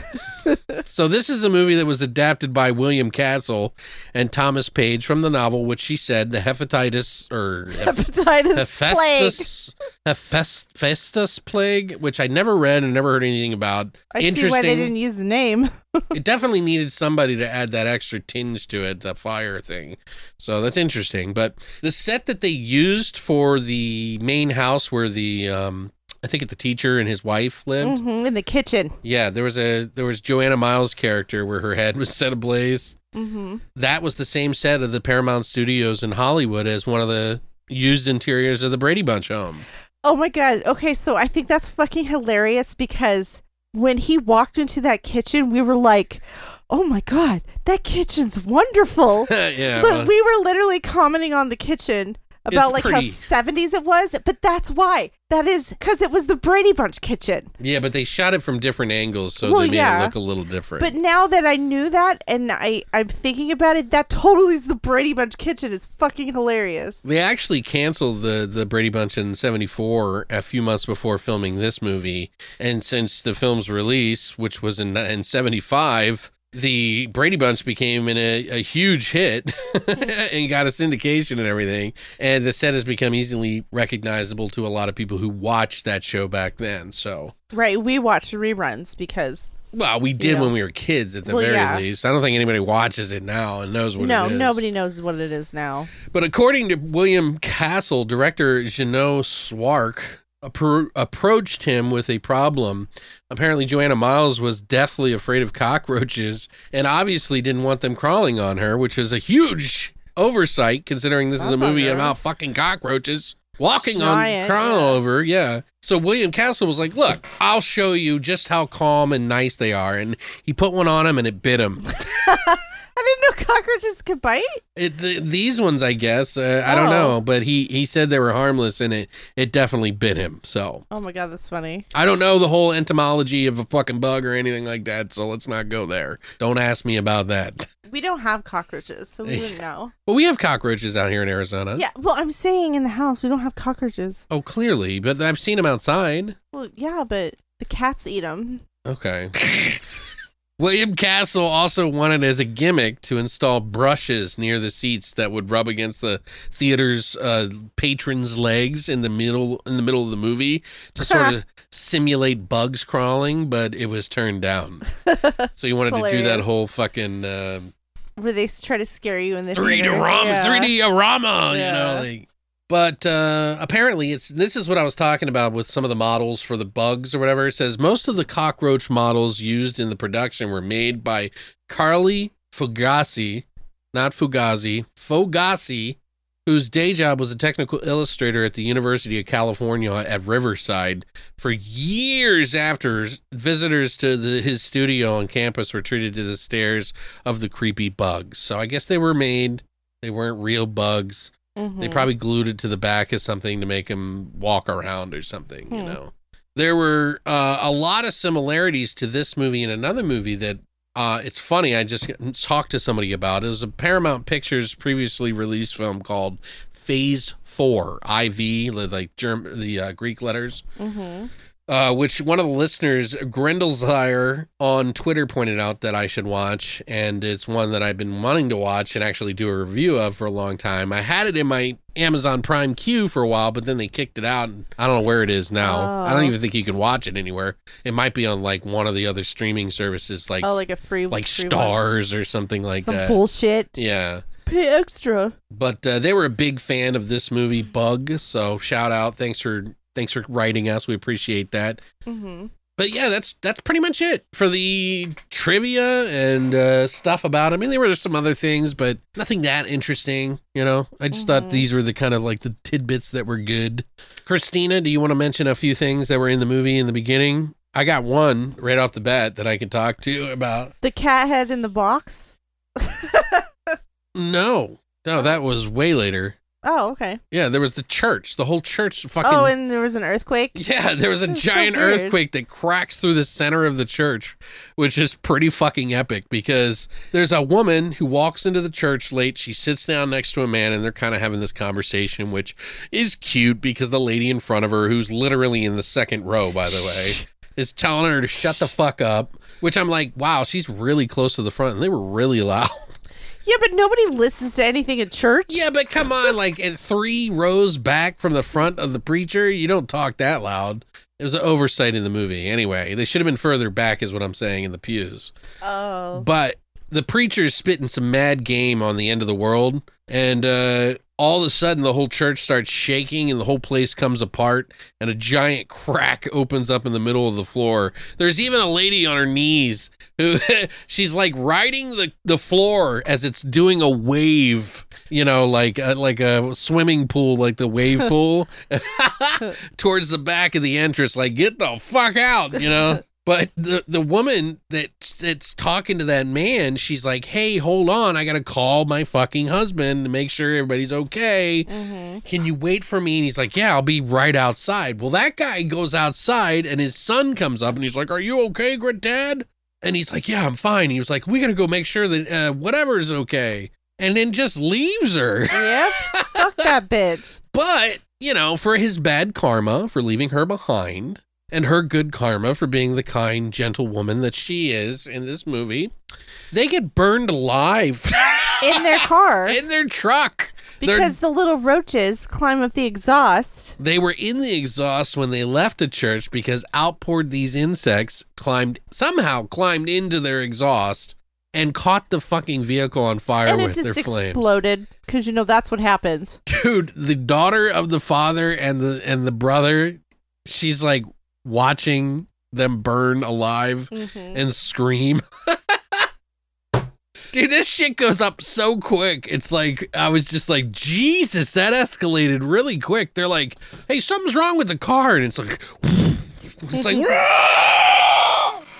so this is a movie that was adapted by William Castle and Thomas Page from the novel, which she said the hepatitis or hep- Hepatitis plague. Hephaestus, Hephaestus plague, which I never read and never heard anything about. I see why they didn't use the name. it definitely needed somebody to add that extra tinge to it, the fire thing. So that's interesting. But the set that they used for the main house where the um I think the teacher and his wife lived. hmm in the kitchen. Yeah, there was a there was Joanna Miles' character where her head was set ablaze. hmm That was the same set of the Paramount Studios in Hollywood as one of the used interiors of the Brady Bunch home. Oh my god. Okay, so I think that's fucking hilarious because when he walked into that kitchen, we were like, "Oh my god, that kitchen's wonderful." yeah, But well, we were literally commenting on the kitchen about like pretty- how 70s it was, but that's why. That is cuz it was the Brady Bunch kitchen. yeah, but they shot it from different angles, so Well, they made yeah. it look a little different. But now that I knew that and I I'm thinking about it, that totally is the Brady Bunch kitchen. It's fucking hilarious. They actually canceled the the Brady Bunch in '74 a few months before filming this movie, and since the film's release, which was in in '75, the Brady Bunch became an, a, a huge hit and got a syndication and everything. And the set has become easily recognizable to a lot of people who watched that show back then. So. Right, we watched reruns because Well, we did know. when we were kids, at the Well, very yeah. least. I don't think anybody watches it now and knows what no, it is. nobody knows what it is now. But according to William Castle, director Jeannot Szwarc appro- approached him with a problem. Apparently, Joanna Miles was deathly afraid of cockroaches and obviously didn't want them crawling on her, which is a huge oversight considering this is a movie about fucking cockroaches walking Giant, on crawling yeah. over. Yeah. So William Castle was like, "Look, I'll show you just how calm and nice they are," and he put one on him and it bit him. I didn't know cockroaches could bite. It, the, these ones, I guess. Uh, I don't Oh. know, but he he said they were harmless, and it it definitely bit him. So Oh my god, that's funny. I don't know the whole entomology of a fucking bug or anything like that. So let's not go there. Don't ask me about that. We don't have cockroaches, so we wouldn't know. Well, we have cockroaches out here in Arizona. Yeah, well, I'm saying in the house we don't have cockroaches. Oh, clearly, but I've seen them outside. Well, yeah, but the cats eat them. Okay. William Castle also wanted as a gimmick to install brushes near the seats that would rub against the theater's uh, patrons' legs in the middle in the middle of the movie to sort of simulate bugs crawling, but it was turned down. So he wanted to do that whole fucking uh, Where they try to scare you in the 3D theater. rama, 3D arama, you know. Like, but uh, apparently, it's this is what I was talking about with some of the models for the bugs or whatever. It says most of the cockroach models used in the production were made by Carly Fugazi, not Fugazi, Fugazi, whose day job was a technical illustrator at the University of California at Riverside for years after visitors to the, his studio on campus were treated to the stares of the creepy bugs. So I guess they were made. They weren't real bugs. Mhm. They probably glued it to the back of something to make him walk around or something, you Hmm. know. There were uh, a lot of similarities to this movie and another movie that uh, it's funny. I just talked to somebody about. It was a Paramount Pictures previously released film called Phase Four, IV, the, like German, the uh, Greek letters Mhm. Uh, which one of the listeners, Grendelzire, on Twitter pointed out that I should watch, and it's one that I've been wanting to watch and actually do a review of for a long time. I had it in my Amazon Prime queue for a while, but then they kicked it out, and I don't know where it is now. I don't Oh. even think you can watch it anywhere. It might be on like one of the other streaming services, like oh, like a free like free one. Stars or something like Some that. bullshit. yeah. Pay extra. But uh, they were a big fan of this movie, Bug. So shout out, thanks for thanks for writing us. We appreciate that. hmm But yeah, that's that's pretty much it for the trivia and uh, stuff about. it. I mean, there were some other things, but nothing that interesting. You know, I just thought these were the kind of like the tidbits that were good. Christina, do you want to mention a few things that were in the movie in the beginning? I got one right off the bat that I could talk to you about. The cat head in the box. No, no, that was way later. Oh, okay. Yeah, there was the church. The whole church fucking. Oh, and there was an earthquake. Yeah, there was a That's so giant weird. earthquake that cracks through the center of the church, which is pretty fucking epic because there's a woman who walks into the church late. She sits down next to a man and they're kind of having this conversation, which is cute because the lady in front of her, who's literally in the second row, by the way, is telling her to shut the fuck up. Which I'm like, wow, she's really close to the front and they were really loud. Yeah, but nobody listens to anything at church. Yeah, but come on, like at three rows back from the front of the preacher, you don't talk that loud. It was an oversight in the movie. Anyway, they should have been further back, is what I'm saying, in the pews. Oh. But the preacher's spitting some mad game on the end of the world, and uh, all of a sudden the whole church starts shaking and the whole place comes apart, and a giant crack opens up in the middle of the floor. There's even a lady on her knees she's like riding the, the floor as it's doing a wave, you know, like a, like a swimming pool, like the wave pool, towards the back of the entrance, like get the fuck out, you know. But the the woman that that's talking to that man, she's like, "Hey, hold on, I gotta call my fucking husband to make sure everybody's okay. Mm-hmm. Can you wait for me?" And he's like, "Yeah, I'll be right outside." Well, that guy goes outside, and his son comes up, and he's like, "Are you okay, Grit Dad?" And he's like, "Yeah, I'm fine." He was like, "We gotta go make sure that uh, whatever's okay," and then just leaves her. Yep. Fuck that bitch. But, you know, for his bad karma for leaving her behind and her good karma for being the kind, gentle woman that she is in this movie, they get burned alive In their car. in their truck. They're- because the little roaches climb up the exhaust. they were in the exhaust when they left the church because outpoured these insects climbed somehow climbed into their exhaust and caught the fucking vehicle on fire and it with their just flames. exploded. Because, you know, that's what happens. dude the daughter of the father and the and the brother she's like watching them burn alive mm-hmm. and scream dude this shit goes up so quick it's like i was just like jesus that escalated really quick they're like hey something's wrong with the car and it's like it's like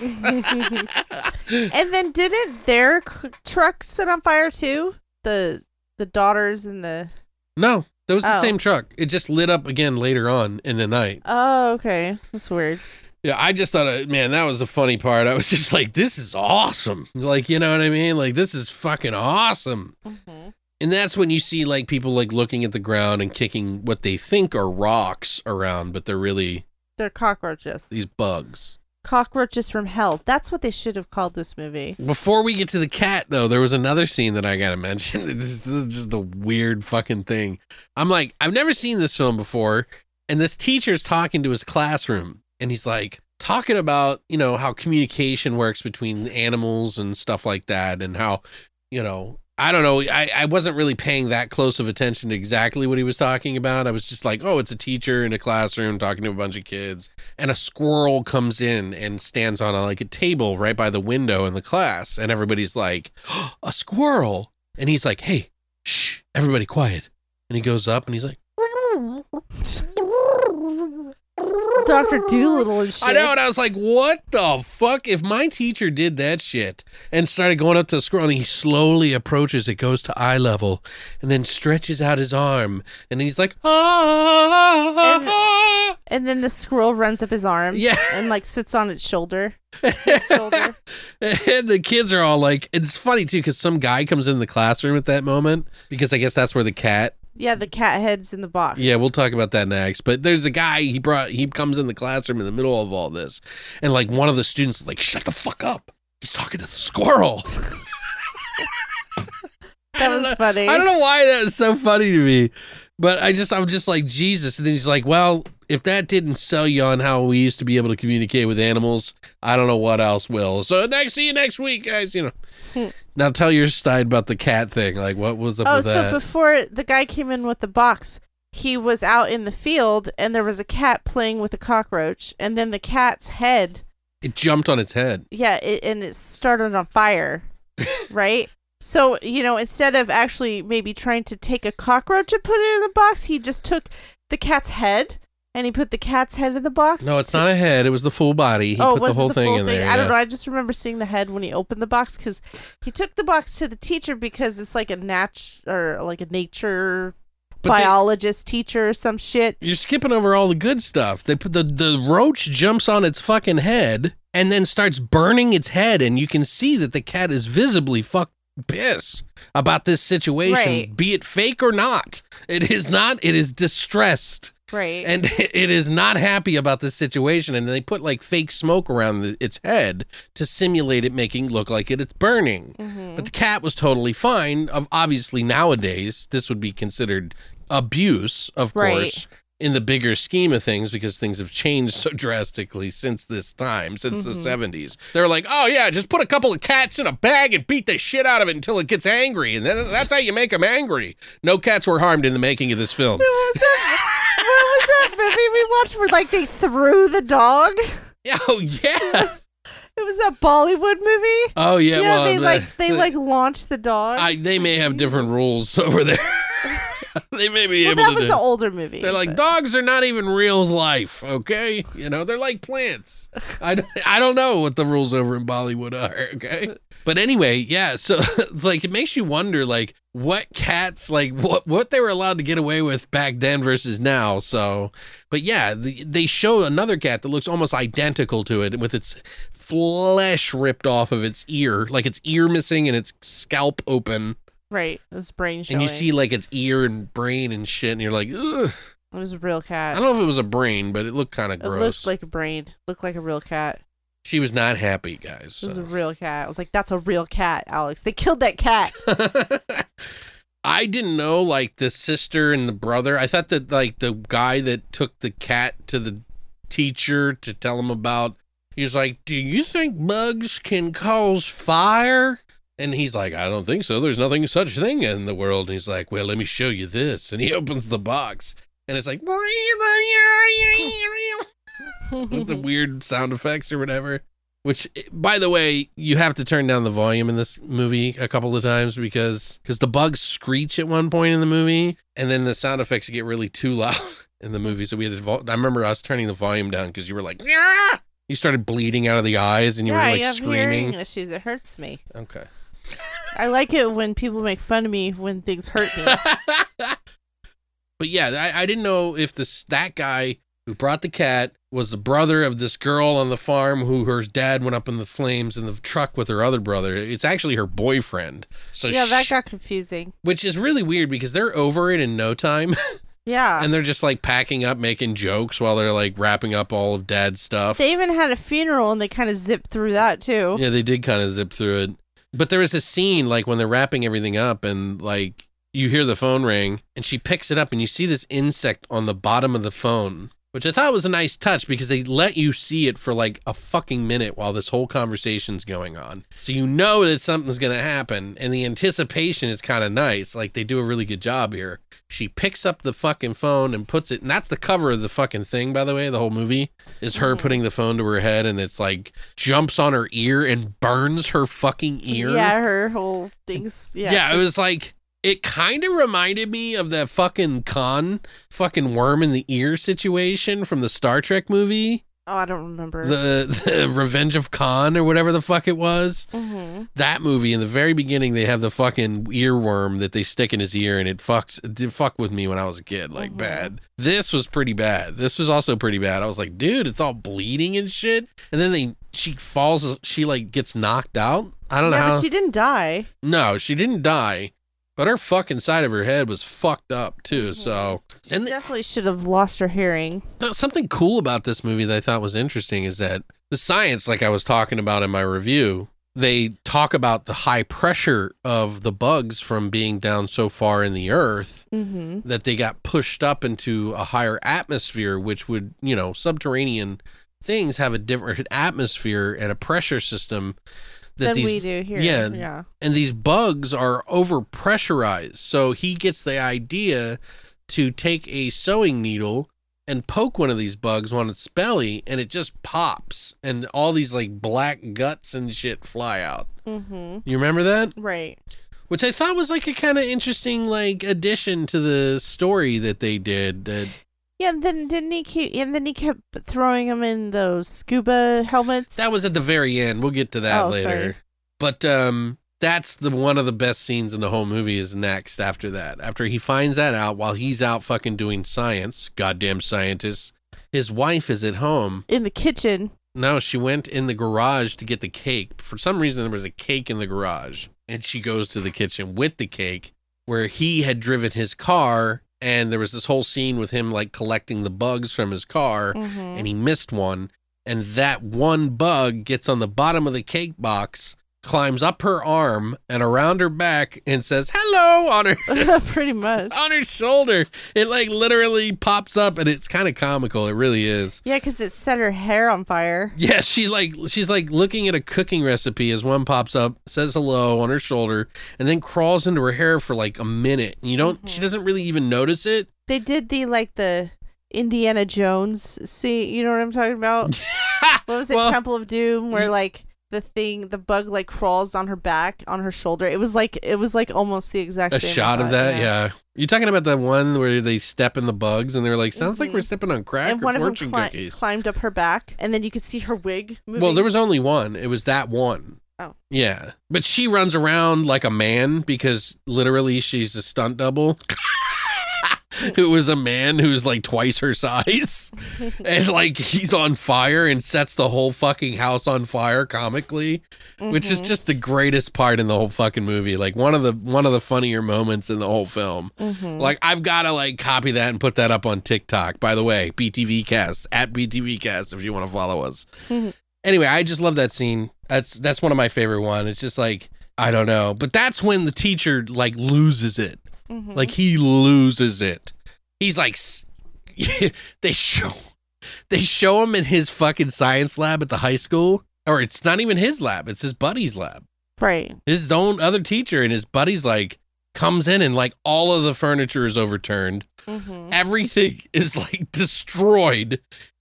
and then didn't their c- truck set on fire too? The the daughters and the No, that was the Oh. same truck. It just lit up again later on in the night. Oh, okay. That's weird. Yeah, I just thought, uh, man, that was the funny part. I was just like, this is awesome. Like, you know what I mean? Like, this is fucking awesome. And that's when you see like people like looking at the ground and kicking what they think are rocks around, but they're really They're cockroaches. these bugs. Cockroaches from hell. That's what they should have called this movie. Before we get to the cat, though, there was another scene that I gotta mention. This, this is just the weird fucking thing. I'm like, I've never seen this film before, and this teacher's talking to his classroom, and he's like talking about you know how communication works between animals and stuff like that, and how you know. I don't know. I, I wasn't really paying that close of attention to exactly what he was talking about. I was just like, oh, it's a teacher in a classroom talking to a bunch of kids and a squirrel comes in and stands on a, like a table right by the window in the class and everybody's like a squirrel and he's like hey shh everybody quiet and he goes up and he's like Doctor Doolittle and shit. I know and I was like what the fuck if my teacher did that shit and started going up to the squirrel and he slowly approaches it goes to eye level and then stretches out his arm and he's like ah, ah, ah, ah, And then the squirrel runs up his arm. Yeah. And like sits on its shoulder. His shoulder. and the kids are all like, it's funny too because some guy comes in the classroom at that moment because I guess that's where the cat. Yeah, the cat head's in the box. Yeah, we'll talk about that next. But there's a guy he brought. He comes in the classroom in the middle of all this, and like one of the students is like, "Shut the fuck up! He's talking to the squirrel." that was funny. I don't know why that was so funny to me, but I just I'm just like Jesus, and then he's like, "Well, if that didn't sell you on how we used to be able to communicate with animals, I don't know what else will." So next, see you next week, guys. You know, now tell your side about the cat thing. Like, what was up Oh, with so that? before the guy came in with the box, he was out in the field and there was a cat playing with a cockroach, and then the cat's head, it jumped on its head. yeah, it, and it started on fire, right? So, you know, instead of actually maybe trying to take a cockroach and put it in the box, he just took the cat's head and he put the cat's head in the box. No, it's not a head. It was the full body. He oh, put the whole the thing in thing? there. I don't yeah. know. I just remember seeing the head when he opened the box because he took the box to the teacher because it's like a nat or like a nature But they- biologist teacher or some shit. You're skipping over all the good stuff. They put the the roach jumps on its fucking head and then starts burning its head, and you can see that the cat is visibly fuck pissed about this situation, Right. be it fake or not. It is not. It is distressed. Right. And it is not happy about this situation, and they put like fake smoke around the, its head to simulate it making look like it, it's burning. Mm-hmm. But the cat was totally fine. Of obviously nowadays, this would be considered abuse, of Right. course, in the bigger scheme of things, because things have changed so drastically since this time, since Mm-hmm. the seventies. They're like, oh yeah, just put a couple of cats in a bag and beat the shit out of it until it gets angry, and then that's how you make them angry. No cats were harmed in the making of this film. what was that? what was that movie we watched where like they threw the dog? Oh yeah. It was that Bollywood movie. Oh yeah. well, they like they like launched the dog. I, they may have different rules over there. they may be well, able that to. was do- an older movie. They're like but- dogs are not even real life, okay? You know, they're like plants. I, I don't know what the rules over in Bollywood are, okay? But anyway, yeah, so it's like it makes you wonder like what cats like what what they were allowed to get away with back then versus now. So, but yeah, the, they show another cat that looks almost identical to it with its flesh ripped off of its ear, like its ear missing and its scalp open. right. its brain showing. And you see like its ear and brain and shit, and you're like, ugh. it was a real cat I don't know if it was a brain, but it looked kind of gross It looked like a brain. Looked like a real cat. She was not happy, guys. It was a real cat. I was like, that's a real cat, Alex. They killed that cat. I didn't know like the sister and the brother. I thought that like the guy that took the cat to the teacher to tell him about. He's like, "Do you think bugs can cause fire?" And he's like, "I don't think so. There's nothing such thing in the world." And he's like, "Well, let me show you this." And he opens the box, and it's like with the weird sound effects or whatever. Which, by the way, you have to turn down the volume in this movie a couple of times because because the bugs screech at one point in the movie, and then the sound effects get really too loud in the movie. So we had to. Vol- I remember us turning the volume down because you were like, yeah, You started bleeding out of the eyes and you yeah, were I like have hearing screaming. issues. It hurts me. Okay. I like it when people make fun of me when things hurt me. But yeah, I, I didn't know if this that guy who brought the cat was the brother of this girl on the farm who her dad went up in the flames in the truck with her other brother. It's actually her boyfriend. So yeah, that got confusing. which is really weird because they're over it in no time Yeah. and they're just like packing up, making jokes while they're like wrapping up all of dad's stuff. they even had a funeral and they kind of zipped through that too. Yeah, they did kind of zip through it. But there was a scene like when they're wrapping everything up and like you hear the phone ring and she picks it up and you see this insect on the bottom of the phone, which I thought was a nice touch because they let you see it for like a fucking minute while this whole conversation's going on. So you know that something's going to happen and the anticipation is kind of nice. Like they do a really good job here. She picks up the fucking phone and puts it, and that's the cover of the fucking thing, by the way. The whole movie is her mm-hmm. putting the phone to her head, and it's like jumps on her ear and burns her fucking ear. Yeah, her whole things. Yeah. Yeah, so- it was like it kind of reminded me of that fucking con, fucking worm in the ear situation from the Star Trek movie, oh, I don't remember. the, the Revenge of Khan or whatever the fuck it was. hmm That movie in the very beginning, they have the fucking earworm that they stick in his ear, and it fucks it did fuck with me when I was a kid, like bad. This was pretty bad. This was also pretty bad. I was like, dude, it's all bleeding and shit. And then they she falls, she like gets knocked out. I don't know Yeah, how. she didn't die. No, she didn't die, but her fucking side of her head was fucked up too. So, She and definitely should have lost her hearing. uh, something cool about this movie that I thought was interesting is that the science, like I was talking about in my review, they talk about the high pressure of the bugs from being down so far in the earth hmm that they got pushed up into a higher atmosphere, which would, you know, subterranean things have a different atmosphere and a pressure system that Than these we do here. yeah. Yeah. and these bugs are over pressurized. So he gets the idea to take a sewing needle and poke one of these bugs on its belly, and it just pops, and all these like black guts and shit fly out. hmm You remember that? Right. Which I thought was like a kind of interesting like addition to the story that they did. That Yeah, and then didn't he keep? And then he kept throwing him in those scuba helmets. that was at the very end. We'll get to that Oh, later. sorry. But um that's the one of the best scenes in the whole movie is next after that. After he finds that out while he's out fucking doing science, goddamn scientists. His wife is at home. in the kitchen. No, she went in the garage to get the cake. For some reason there was a cake in the garage. And she goes to the kitchen with the cake where he had driven his car and there was this whole scene with him like collecting the bugs from his car Mm-hmm. and he missed one. And that one bug gets on the bottom of the cake box, climbs up her arm and around her back, and says hello on her Pretty much. on her shoulder. It like literally pops up, and it's kind of comical. It really is. Yeah, because it set her hair on fire. Yeah, she's like she's like looking at a cooking recipe as one pops up, says hello on her shoulder, and then crawls into her hair for like a minute. You don't. She mm-hmm. doesn't really even notice it. They did the like the Indiana Jones see you know what I'm talking about? what was it, Well, Temple of Doom, where like the thing the bug like crawls on her back, on her shoulder. It was like it was like almost the exact a shot of that. Yeah. You talking about the one where they step in the bugs and they're like, sounds like Mhm. we're stepping on crack And or one of them cli- cookies. climbed up her back, and then you could see her wig. Moving. Well, there was only one. It was that one. Oh. Yeah. But she runs around like a man because literally she's a stunt double. Who was a man who's like twice her size. and like he's on fire and sets the whole fucking house on fire comically. Which Mm-hmm. is just the greatest part in the whole fucking movie. Like one of the one of the funnier moments in the whole film. Mm-hmm. Like I've got to like copy that and put that up on TikTok. By the way, BTV Cast at BTV Cast if you want to follow us. anyway, I just love that scene. That's that's one of my favorite one. It's just like I don't know, but that's when the teacher like loses it. Mm-hmm. Like he loses it. He's like they show they show him in his fucking science lab at the high school, or it's not even his lab. It's his buddy's lab right. his own other teacher and his buddy's like comes in and like all of the furniture is overturned Mm-hmm. everything is like destroyed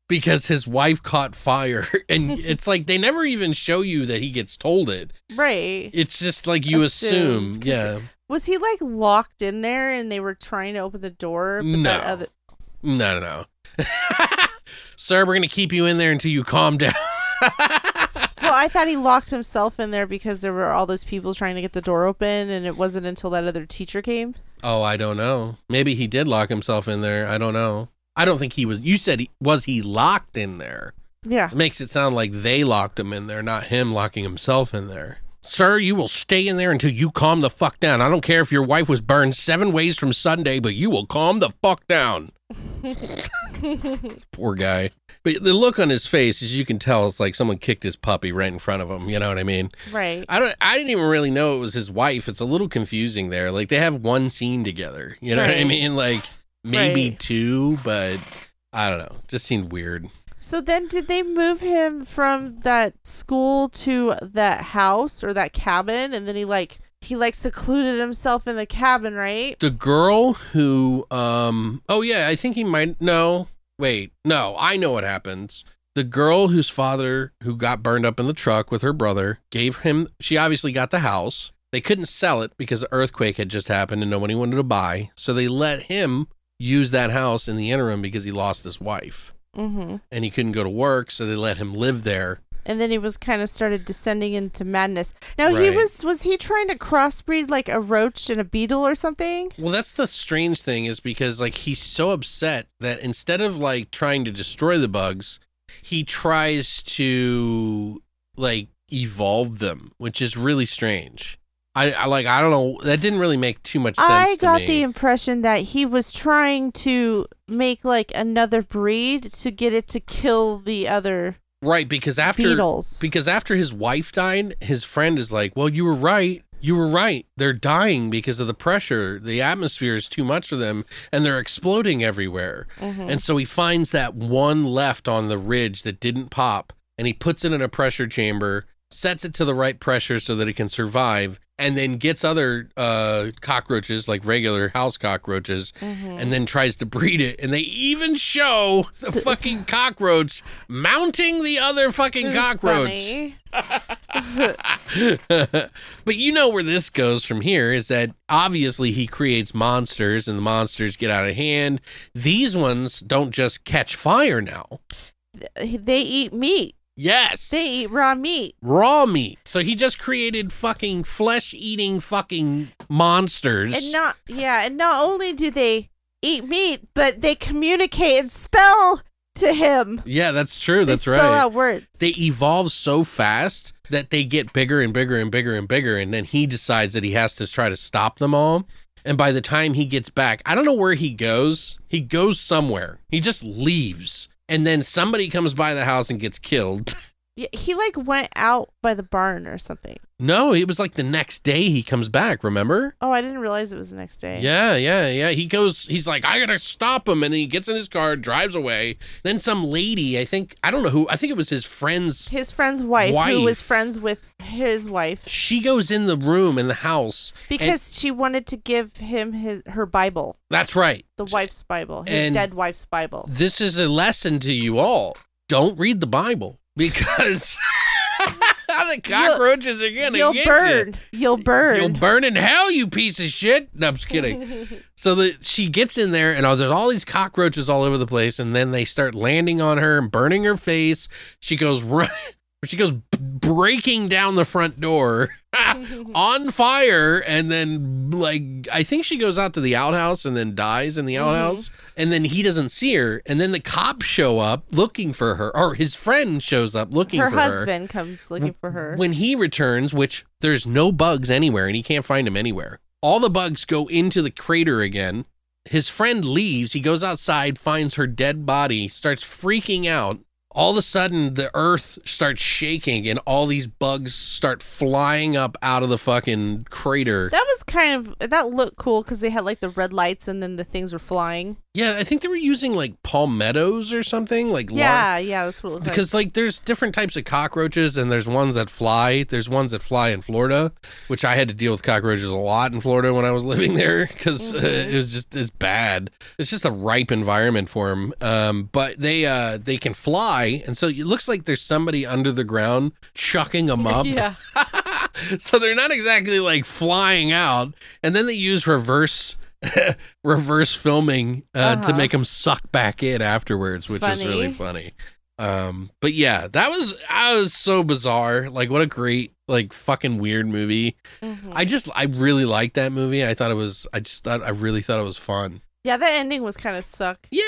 because his wife caught fire and it's like they never even show you that he gets told it Right. it's just like you assume yeah Was he like locked in there and they were trying to open the door? But No. other- no no no sir we're gonna keep you in there until you calm down well, I thought he locked himself in there because there were all those people trying to get the door open, and it wasn't until that other teacher came. Oh, I don't know. Maybe he did lock himself in there. I don't know. I don't think he was. You said he was he locked in there. Yeah. It makes it sound like they locked him in there, not him locking himself in there. Sir, you will stay in there until you calm the fuck down. I don't care if your wife was burned seven ways from Sunday, but you will calm the fuck down. Poor guy. But the look on his face, as you can tell, it's like someone kicked his puppy right in front of him. You know what I mean? Right. I don't. I didn't even really know it was his wife. It's a little confusing there. Like they have one scene together. You know what I mean? Like maybe Right. two, but I don't know. Just seemed weird. So then, did they move him from that school to that house or that cabin, and then he like he like secluded himself in the cabin, right? The girl who, um, oh yeah, I think he might. No, wait, no, I know what happens. The girl whose father, who got burned up in the truck with her brother, gave him. She obviously got the house. They couldn't sell it because the earthquake had just happened and nobody wanted to buy. So they let him use that house in the interim because he lost his wife Mm-hmm. and he couldn't go to work. So they let him live there. And then he was kind of started descending into madness. Now he was was he trying to crossbreed like a roach and a beetle or something? Well, that's the strange thing is because like he's so upset that instead of like trying to destroy the bugs, he tries to like evolve them, which is really strange. I, I like I don't know that didn't really make too much sense I got the impression that he was trying to make like another breed to get it to kill the other right because after beetles. because after his wife died, his friend is like, "Well, you were right. You were right. They're dying because of the pressure. The atmosphere is too much for them and they're exploding everywhere." Mm-hmm. And so he finds that one left on the ridge that didn't pop and he puts it in a pressure chamber, sets it to the right pressure so that it can survive, and then gets other uh, cockroaches, like regular house cockroaches, and then tries to breed it. And they even show the fucking cockroach mounting the other fucking cockroach. but you know where this goes from here is that obviously he creates monsters and the monsters get out of hand. These ones don't just catch fire now. They eat meat. Yes. They eat raw meat. raw meat. So he just created fucking flesh eating fucking monsters. And not yeah, and not only do they eat meat, but they communicate and spell to him. yeah, that's true. They That's spell right. Spell out words. they evolve so fast that they get bigger and bigger and bigger and bigger. And then he decides that he has to try to stop them all. And by the time he gets back, I don't know where he goes. He goes somewhere. He just leaves. And then somebody comes by the house and gets killed. Yeah, he like went out by the barn or something. No, it was like the next day he comes back, remember? Oh, I didn't realize it was the next day. Yeah, yeah, yeah. He goes, he's like, I gotta stop him. And he gets in his car, drives away. Then some lady, I think, I don't know who, I think it was his friend's, His friend's wife, who was friends with his wife, she goes in the room in the house. because she wanted to give him his her Bible, that's right. the wife's Bible, his And- dead wife's Bible. This is a lesson to you all. Don't read the Bible because the cockroaches are gonna You'll get burn. You'll burn. You'll burn in hell, you piece of shit. No, I'm just kidding. so that she gets in there, and there's all these cockroaches all over the place, and then they start landing on her and burning her face. She goes run. She goes breaking down the front door on fire, and then like I think she goes out to the outhouse and then dies in the Mm-hmm. outhouse, and then he doesn't see her, and then the cops show up looking for her, or his friend shows up looking her for her husband comes looking for her. when he returns, which there's no bugs anywhere and he can't find them anywhere, all the bugs go into the crater again. His friend leaves. He goes outside, finds her dead body, starts freaking out. All of a sudden, the earth starts shaking and all these bugs start flying up out of the fucking crater. that was kind of that looked cool because they had like the red lights and then the things were flying. Yeah, I think they were using like palmettos or something. Like lar- Yeah, yeah, that's what it looked like. because like there's different types of cockroaches and there's ones that fly. There's ones that fly in florida which i had to deal with cockroaches a lot in florida when i was living there because uh, it was just it's bad. It's just a ripe environment for them um, but they uh they can fly and so it looks like there's somebody under the ground chucking them up. Yeah, so they're not exactly like flying out and then they use reverse reverse filming uh, to Uh-huh. make them suck back in afterwards It's which is really funny. funny Um, but yeah, that was I was so bizarre. Like, what a great, like, fucking weird movie. Mhm. I just, I really liked that movie. I thought it was, I just thought, I really thought it was fun. yeah, that ending was kind of suck. Yeah,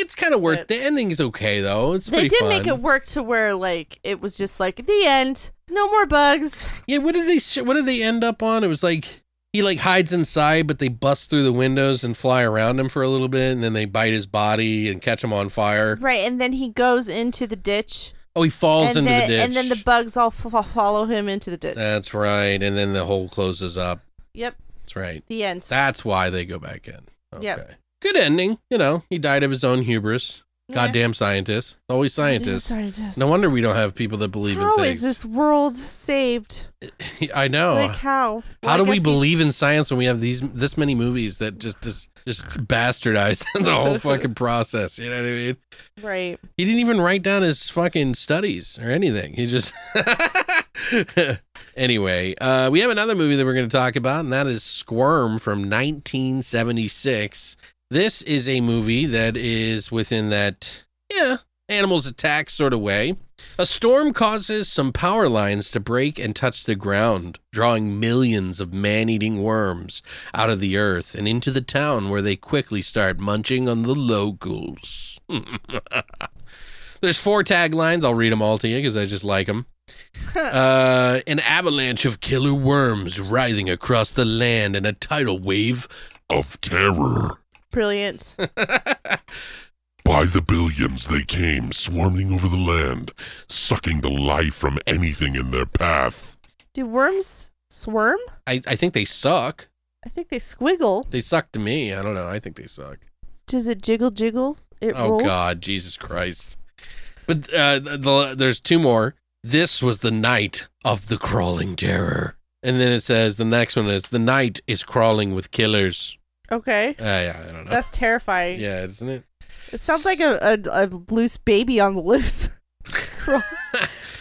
it's kind of worth. The ending's okay though. It's They did fun. make it work to where like it was just like the end. No more bugs. Yeah, what did they? What did they end up on? It was like he like hides inside, but they bust through the windows and fly around him for a little bit, and then they bite his body and catch him on fire. Right, and then he goes into the ditch. Oh, he falls into then, the ditch. And then the bugs all f- follow him into the ditch. That's right, and then the hole closes up. yep, That's right. the end. That's why they go back in. Okay. Yep. Good ending. You know, he died of his own hubris. Goddamn scientist. Always scientists. Scientists. No wonder we don't have people that believe How in is things. this world saved? I know. Like how? How do we believe? believe in science when we have these this many movies that just just just bastardize the whole fucking process? You know what I mean? Right. He didn't even write down his fucking studies or anything. He just Anyway, uh, we have another movie that we're going to talk about, and that is Squirm from 1976. This is a movie that is within that, yeah, animals attack sort of way. A storm causes some power lines to break and touch the ground, drawing millions of man eating worms out of the earth and into the town where they quickly start munching on the locals. There's four taglines. I'll read them all to you because I just like them. Uh, an avalanche of killer worms writhing across the land in a tidal wave. Of terror. Brilliant. By the billions they came, swarming over the land, sucking the life from anything in their path. Do worms swarm? I, I think they suck. I think they squiggle. They suck to me. I don't know. I think they suck. Does it jiggle jiggle? It Oh rolls. God, Jesus Christ! But uh, the, there's two more. This was the night of the crawling terror, and then it says the next one is the night is crawling with killers. Okay. Uh, yeah, I don't know. That's terrifying. yeah, isn't it? It sounds like a, a, a loose baby on the loose.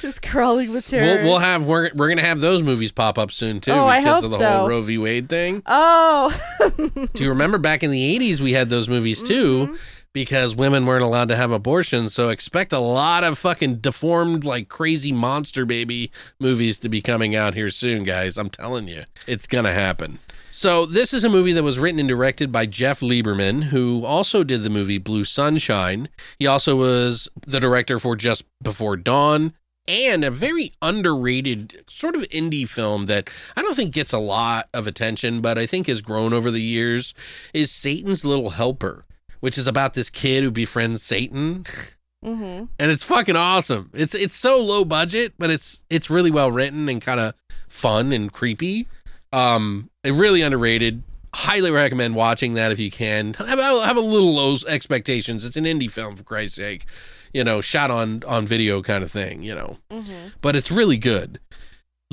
Just crawling with terror. We'll, we'll have we're, we're gonna have those movies pop up soon too Oh, because of the so. whole Roe v. Wade thing. oh. Do you remember back in the '80s we had those movies too? Mm-hmm. Because women weren't allowed to have abortions, so expect a lot of fucking deformed, like crazy monster baby movies to be coming out here soon, guys. I'm telling you, it's gonna happen. So this is a movie that was written and directed by Jeff Lieberman, who also did the movie Blue Sunshine. He also was the director for Just Before Dawn and a very underrated sort of indie film that I don't think gets a lot of attention, but I think has grown over the years is Satan's Little Helper, which is about this kid who befriends Satan. hmm And it's fucking awesome. It's it's so low budget, but it's it's really well written and kind of fun and creepy. Um, really underrated. Highly recommend watching that if you can. Have have a little low expectations. It's an indie film for Christ's sake, you know, shot on on video kind of thing, you know. hmm But it's really good.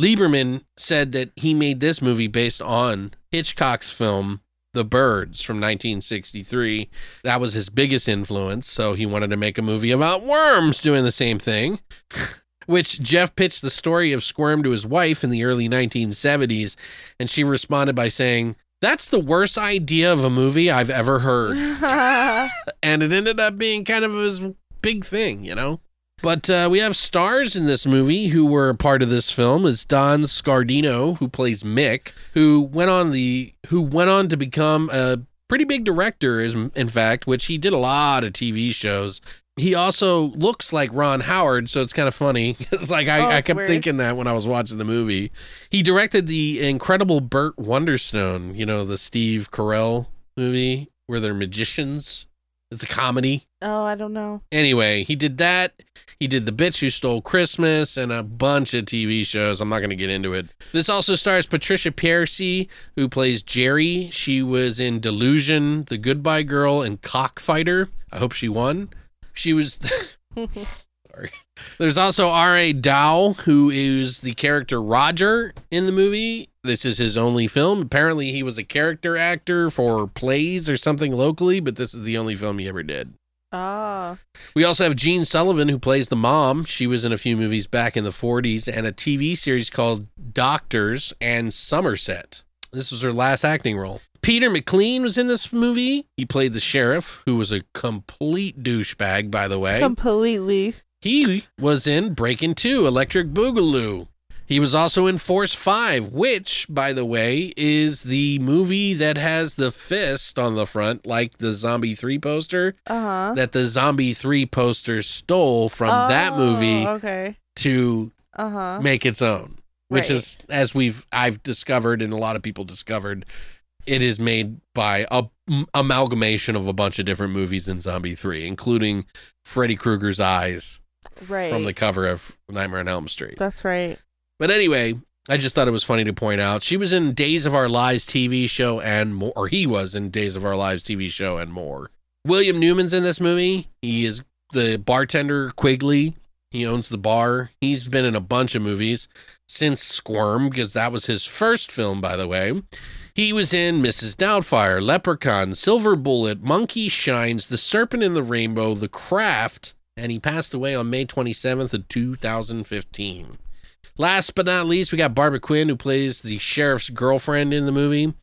Lieberman said that he made this movie based on Hitchcock's film The Birds from 1963. That was his biggest influence, so he wanted to make a movie about worms doing the same thing. Which Jeff pitched the story of Squirm to his wife in the early 1970s, and she responded by saying, That's the worst idea of a movie I've ever heard. and it ended up being kind of his big thing, you know? But uh, we have stars in this movie who were a part of this film. It's Don Scardino, who plays Mick, who went on the who went on to become a pretty big director, is in fact, which he did a lot of TV shows. He also looks like Ron Howard, so it's kind of funny. It's like I, Oh, I kept weird. thinking that when I was watching the movie. He directed the incredible Burt Wonderstone, you know, the Steve Carell movie where they're magicians. It's a comedy. oh, I don't know. Anyway, he did that. He did The Bitch Who Stole Christmas and a bunch of TV shows. I'm not going to get into it. This also stars Patricia Pearcy, who plays Geri. She was in Delusion, The Goodbye Girl, and Cockfighter. I hope she won. She was. Sorry. There's also R.A. Dow, who is the character Roger in the movie. This is his only film. Apparently, he was a character actor for plays or something locally, but this is the only film he ever did. Ah. We also have Jean Sullivan, who plays the mom. She was in a few movies back in the 40s and a TV series called Doctors and Somerset. This was her last acting role. Peter MacLean was in this movie. He played the sheriff, who was a complete douchebag, by the way. Completely. He was in Breaking 2, Electric Boogaloo. He was also in Force 5, which, by the way, is the movie that has the fist on the front, like the Zombie 3 poster, Uh huh. that the Zombie 3 poster stole from that movie Oh, Okay. to Uh huh. make its own, which Right. is, as we've I've discovered and a lot of people discovered, it is made by a m- amalgamation of a bunch of different movies in Zombie 3, including Freddy Krueger's eyes Right. from the cover of Nightmare on Elm Street. That's right. But anyway, I just thought it was funny to point out. She was in Days of Our Lives TV show and more, or he was in Days of Our Lives TV show and more. William Newman's in this movie. He is the bartender Quigley. He owns the bar. He's been in a bunch of movies since Squirm, because that was his first film, by the way. He was in Mrs. Doubtfire, Leprechaun, Silver Bullet, Monkey Shines, The Serpent in the Rainbow, The Craft, and he passed away on May 27th of 2015. Last but not least, we got Barbara Quinn, who plays the sheriff's girlfriend in the movie.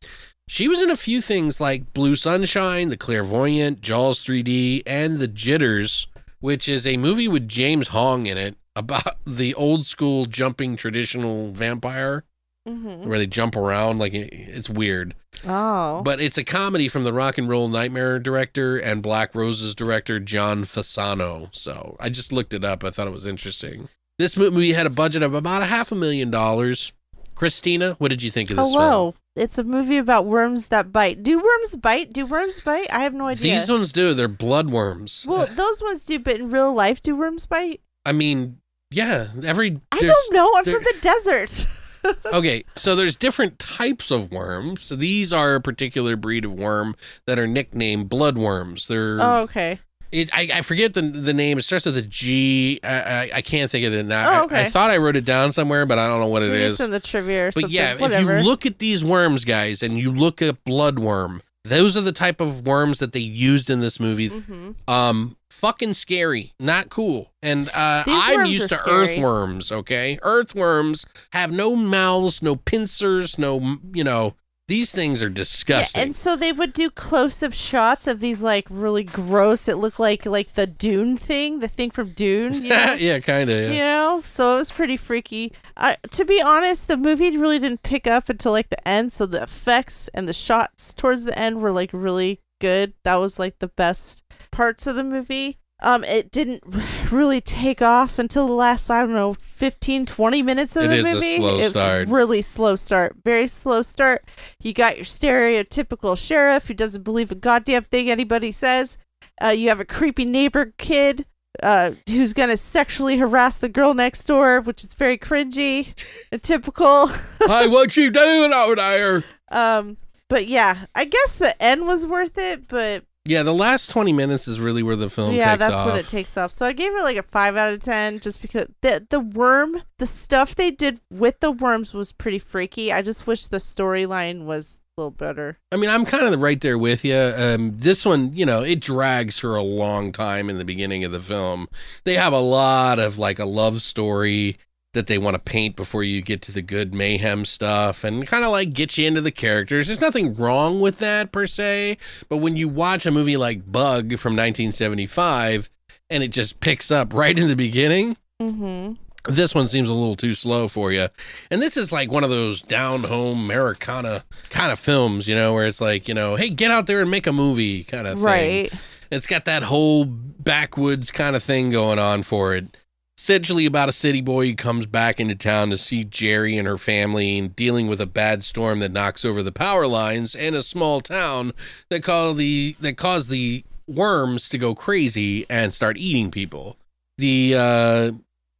She was in a few things like Blue Sunshine, The Clairvoyant, Jaws 3D, and The Jitters, which is a movie with James Hong in it about the old school jumping traditional vampire Mm-hmm. where they jump around like it's weird. Oh. But it's a comedy from the Rock and Roll Nightmare director and Black Roses director John Fasano. So I just looked it up. I thought it was interesting. This movie had a budget of about a half a million dollars. Christina, what did you think of this film? Hello. It's a movie about worms that bite. Do worms bite? Do worms bite? I have no idea. These ones do. They're bloodworms. well, those ones do, but in real life, do worms bite? I mean, yeah, every. I don't know. I'm from the desert. okay, so there's different types of worms. So these are a particular breed of worm that are nicknamed bloodworms. They're oh, okay. It, I, I forget the the name. It starts with a G. I, I, I can't think of it now. Oh, I- okay. I, thought I wrote it down somewhere, but I don't know what it Maybe is. It's in the trivia But something. yeah, Whatever. if you look at these worms, guys, and you look at bloodworm, those are the type of worms that they used in this movie. Mhm. Um, fucking scary, not cool. And uh, I'm used to scary. earthworms. Okay, earthworms have no mouths, no pincers, no you know. These things are disgusting. Yeah, and so they would do close-up shots of these like really gross. It looked like like the Dune thing, the thing from Dune. You know? yeah, kind of. You know, so it was pretty freaky. I, to be honest, the movie really didn't pick up until like the end. So the effects and the shots towards the end were like really good. That was like the best parts of the movie. Um, it didn't really take off until the last, I don't know, 15, 20 minutes of It the is a movie. slow It's start. really slow start. Very slow start. You got your stereotypical sheriff who doesn't believe a goddamn thing anybody says. Uh, you have a creepy neighbor kid uh, who's gonna sexually harass the girl next door, which is very cringy and typical. hey, what you doing over there? Um, but yeah, I guess the end was worth it. But Yeah, the last 20 minutes is really where the film yeah, that's off. when it takes off. So I gave it like a five out of ten, just because the the worm, the stuff they did with the worms was pretty freaky. I just wish the storyline was a little better. I mean, I'm kind of right there with you. Um, this one, you know, it drags for a long time in the beginning of the film. They have a lot of like a love story that they want to paint before you get to the good mayhem stuff and kind of like get you into the characters. There's nothing wrong with that per se, but when you watch a movie like Bug from 1975 and it just picks up right in the beginning, Mm-hmm. this one seems a little too slow for you. And this is like one of those down home Americana kind of films, you know, where it's like, you know, hey, get out there and make a movie kind of thing. Right. It's got that whole backwoods kind of thing going on for it. Essentially about a city boy who comes back into town to see Geri and her family and dealing with a bad storm that knocks over the power lines and a small town that call the that cause the worms to go crazy and start eating people. The uh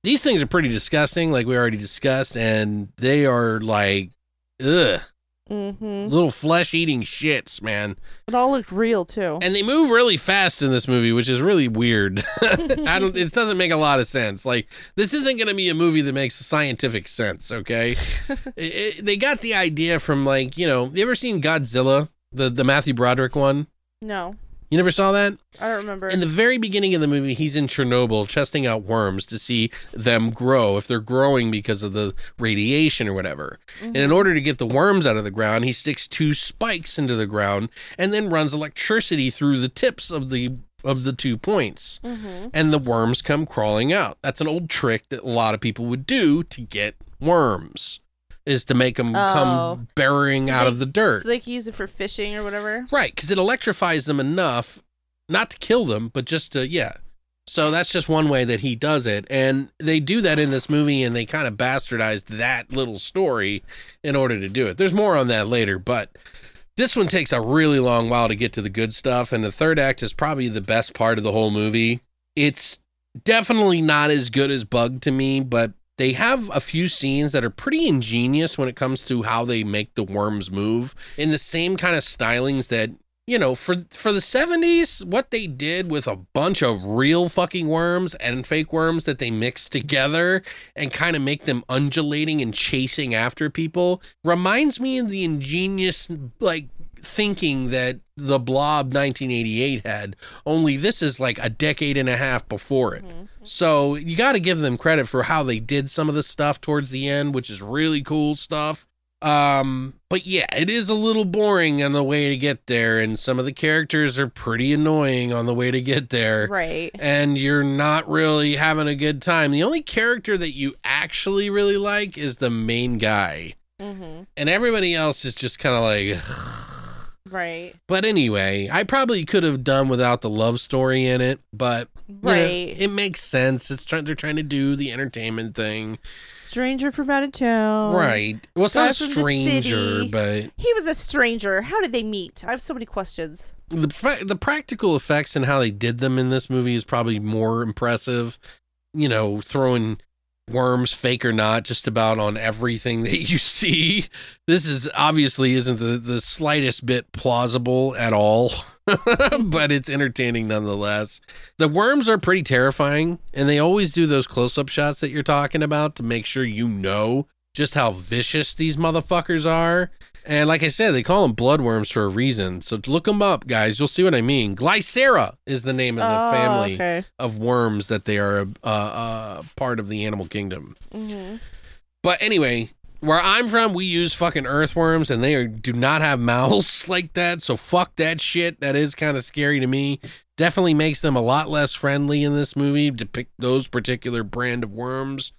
these things are pretty disgusting, like we already discussed, and they are like ugh, Mm-hmm. little flesh eating shits, man. It all looked real too. And they move really fast in this movie, which is really weird. I don't. It doesn't make a lot of sense. Like this isn't going to be a movie that makes scientific sense. Okay, It- it- they got the idea from like you know. You ever seen Godzilla, the the Matthew Broderick one? no, You never saw that? I don't remember. In the very beginning of the movie, he's in Chernobyl testing out worms to see them grow, if they're growing because of the radiation or whatever. Mm-hmm. And in order to get the worms out of the ground, he sticks two spikes into the ground and then runs electricity through the tips of the of the two points. Mm-hmm. And the worms come crawling out. That's an old trick that a lot of people would do to get worms, is to make them Oh. come burying So out they- of the dirt. So they can use it for fishing or whatever. Right, because it electrifies them enough, not to kill them, but just to, yeah. So that's just one way that he does it. And they do that in this movie, and they kind of bastardized that little story in order to do it. There's more on that later, but this one takes a really long while to get to the good stuff. And the third act is probably the best part of the whole movie. It's definitely not as good as Bug to me, but they have a few scenes that are pretty ingenious when it comes to how they make the worms move in the same kind of stylings that you know for for the 70s what they did with a bunch of real fucking worms and fake worms that they mix together and kind of make them undulating and chasing after people reminds me of the ingenious like thinking that the blob 1988 had only this is like a decade and a half before it. So you got to give them credit for how they did some of the stuff towards the end which is really cool stuff. Um but yeah it is a little boring on the way to get there and some of the characters are pretty annoying on the way to get there. Right. and you're not really having a good time. The only character that you actually really like is the main guy. Mm-hmm. and everybody else is just kind of like Right. but anyway, I probably could have done without the love story in it, but you know, Right. it makes sense. It's trying they're trying to do the entertainment thing, Stranger from out of town. right? Well, it's not a Guy from the stranger, but He was a stranger. How did they meet? I have so many questions. the fa- the practical effects and how they did them in this movie is probably more impressive. You know, throwing worms, fake or not, just about on everything that you see. This is obviously isn't the the slightest bit plausible at all, but it's entertaining nonetheless. The worms are pretty terrifying, and they always do those close up shots that you're talking about to make sure you know just how vicious these motherfuckers are. And like I said, they call them bloodworms for a reason. So look them up, guys. You'll see what I mean. Glycera is the name of the Oh, family okay. of worms that they are uh, uh, part of the animal kingdom. Mm-hmm. But anyway, where I'm from, we use fucking earthworms, and they are, do not have mouths like that. So fuck that shit. That is kind of scary to me. Definitely makes them a lot less friendly in this movie. To depict those particular brand of worms.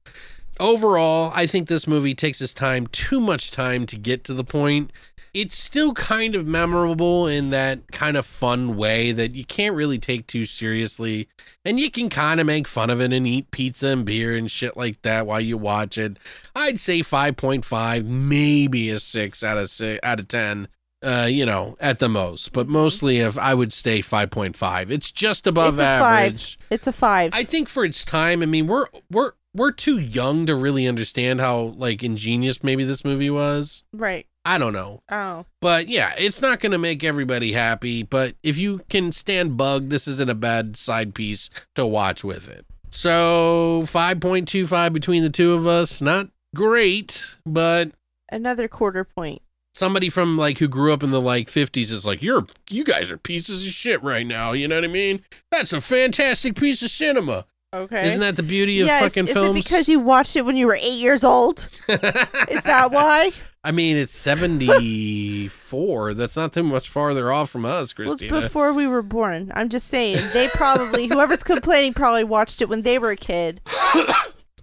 Overall, I think this movie takes its time, too much time to get to the point. It's still kind of memorable in that kind of fun way that you can't really take too seriously. And you can kind of make fun of it and eat pizza and beer and shit like that while you watch it. I'd say 5.5, maybe a 6 out of 6 out of 10. Uh, you know, at the most, but mostly if I would stay 5.5. It's just above it's average. five. It's a five. I think for its time, I mean, we're we're we're too young to really understand how like ingenious maybe this movie was. right. I don't know. Oh. But yeah, it's not going to make everybody happy, but if you can stand bug, this isn't a bad side piece to watch with it. So, 5.25 between the two of us, not great, but Another quarter point. somebody from like who grew up in the like 50s is like, "You're you guys are pieces of shit right now." You know what I mean? That's a fantastic piece of cinema. Okay. Isn't that the beauty of yes, fucking is films? it because you watched it when you were eight years old? Is that why? I mean, it's 74. That's not too much farther off from us, Christina. Well, it's before we were born. I'm just saying. They probably, whoever's complaining, probably watched it when they were a kid.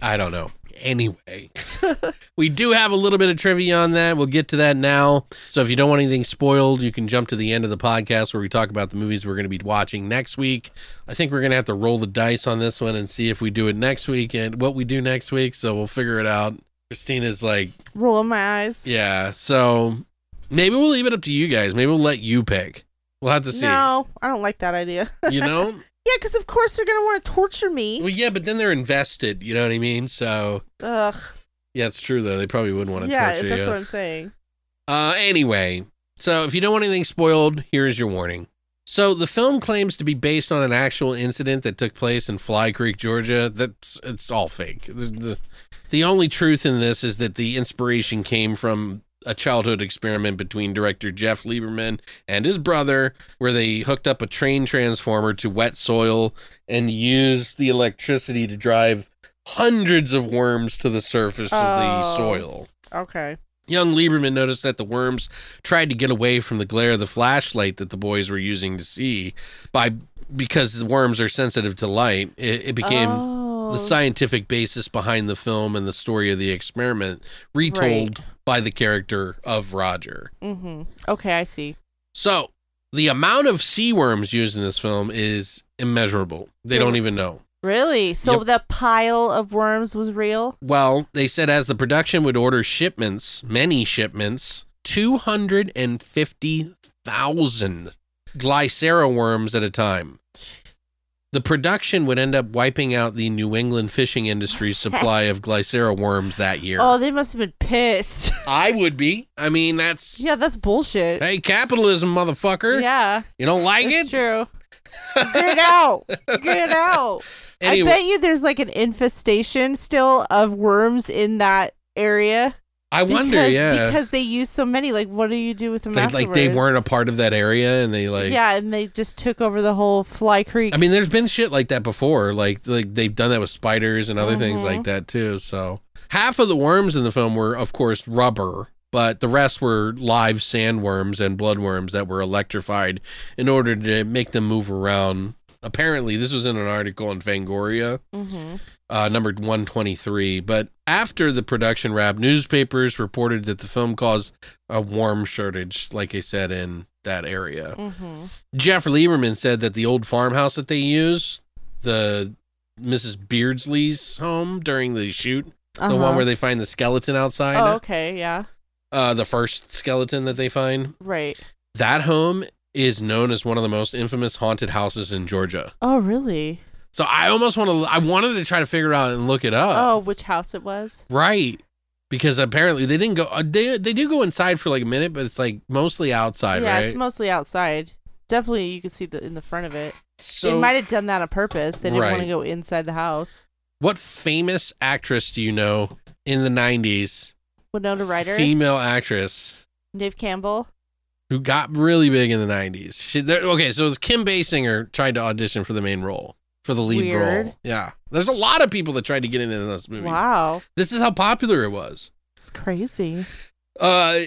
I don't know. Anyway, we do have a little bit of trivia on that. We'll get to that now. So if you don't want anything spoiled, you can jump to the end of the podcast where we talk about the movies we're going to be watching next week. I think we're going to have to roll the dice on this one and see if we do it next week and what we do next week. So we'll figure it out. Christina's like, Rolling my eyes. yeah. So maybe we'll leave it up to you guys. Maybe we'll let you pick. We'll have to see. No, I don't like that idea. You know? Yeah, because of course they're gonna want to torture me. well, yeah, but then they're invested. You know what I mean? So Ugh. yeah, it's true though. They probably wouldn't want to Yeah, torture that's what I'm saying. Uh, anyway, so if you don't want anything spoiled, here's your warning. So the film claims to be based on an actual incident that took place in Fly Creek, Georgia. That's it's all fake. The, the, the only truth in this is that the inspiration came from a childhood experiment between director Jeff Lieberman and his brother, where they hooked up a train transformer to wet soil and used the electricity to drive hundreds of worms to the surface of the Oh. soil. Okay. Young Lieberman noticed that the worms tried to get away from the glare of the flashlight that the boys were using to see by because the worms are sensitive to light. It, it became Oh. the scientific basis behind the film and the story of the experiment retold by the character of Roger. Mm-hmm. Okay, I see. So, the amount of sea worms used in this film is immeasurable. They don't even know. Really? So Yep. the pile of worms was real? Well, they said as the production would order shipments, many shipments, 250,000 glycera worms at a time. The production would end up wiping out the New England fishing industry's supply of glycera worms that year. Oh, they must have been pissed. I would be. I mean, that's yeah, that's bullshit. hey, capitalism, motherfucker. Yeah, You don't like it's it? true. Get it out. Get it out. Anyway. I bet you there's like an infestation still of worms in that area. I wonder, Because- yeah. Because they use so many. Like, what do you do with them they, like they weren't a part of that area and they like yeah, and they just took over the whole Fly Creek. I mean, there's been shit like that before. Like, like they've done that with spiders and other things Mm-hmm. like that too. So half of the worms in the film were, of course, rubber, but the rest were live sandworms and bloodworms that were electrified in order to make them move around. Apparently, this was in an article in Fangoria, Mm-hmm. Uh, numbered 123. But after the production wrap, newspapers reported that the film caused a warm shortage, like I said, in that area. Mm-hmm. Jeff Lieberman said that the old farmhouse that they use, the Mrs. Beardsley's home during the shoot, the one where they find the skeleton outside, Uh-huh. Oh, okay, yeah, uh, the first skeleton that they find, right. that home is known as one of the most infamous haunted houses in Georgia. Oh, really? So I almost want to, I wanted to try to figure out and look it up. oh, which house it was? Right. Because apparently they didn't go, uh, they, they do go inside for like a minute, but it's like mostly outside, yeah, right? it's mostly outside. Definitely, you can see the in the front of it. so they might have done that on purpose. They didn't want to go inside the house. What famous actress do you know in the 90s? Winona Ryder, Female actress Dave Campbell. who got really big in the 90s. She, okay, so it was Kim Basinger tried to audition for the main role, for the lead Weird. role. Yeah. There's a lot of people that tried to get into this movie. Wow, This is how popular it was. it's crazy. Uh,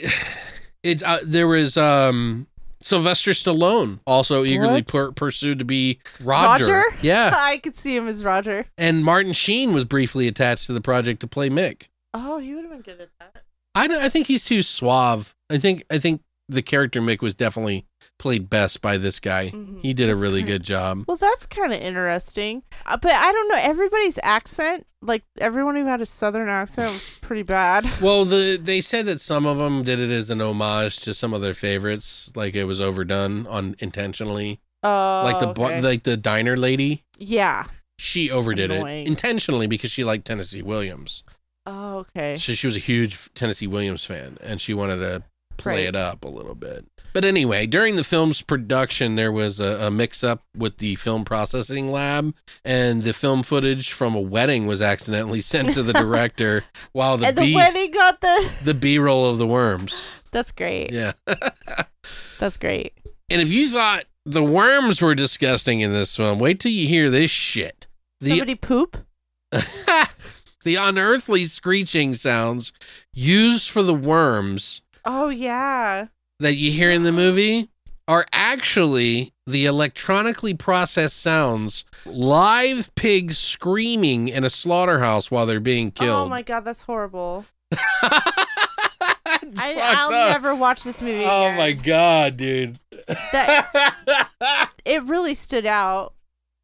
it's uh, there was um Sylvester Stallone also eagerly pur- pursued to be Roger. Roger? Yeah. I could see him as Roger. and Martin Sheen was briefly attached to the project to play Mick. Oh, he would have been good at that. I, don't- I think he's too suave. I think I think the character Mick was definitely played best by this guy. Mhm. He did a That's really great. good job. Well, that's kind of interesting. Uh, but I don't know. Everybody's accent, like everyone who had a southern accent, was pretty bad. Well, the they said that some of them did it as an homage to some of their favorites, like it was overdone on intentionally. Oh, like the okay. like the diner lady, yeah. she overdid Annoying. it intentionally because she liked Tennessee Williams. Oh, okay. So she was a huge Tennessee Williams fan, and she wanted to play Right. it up a little bit. But anyway, during the film's production, there was a, a mix up with the film processing lab, and the film footage from a wedding was accidentally sent to the director while the and the B wedding got the. the B roll of the worms. That's great. Yeah. That's great. And if you thought the worms were disgusting in this film, wait till you hear this shit. The Somebody poop. the unearthly screeching sounds used for the worms Oh yeah. That you hear in the uh-huh. movie are actually the electronically processed sounds live pigs screaming in a slaughterhouse while they're being killed. Oh my god, that's horrible. I, fucked I'll up. never watch this movie. Oh again. my god, dude. That it really stood out.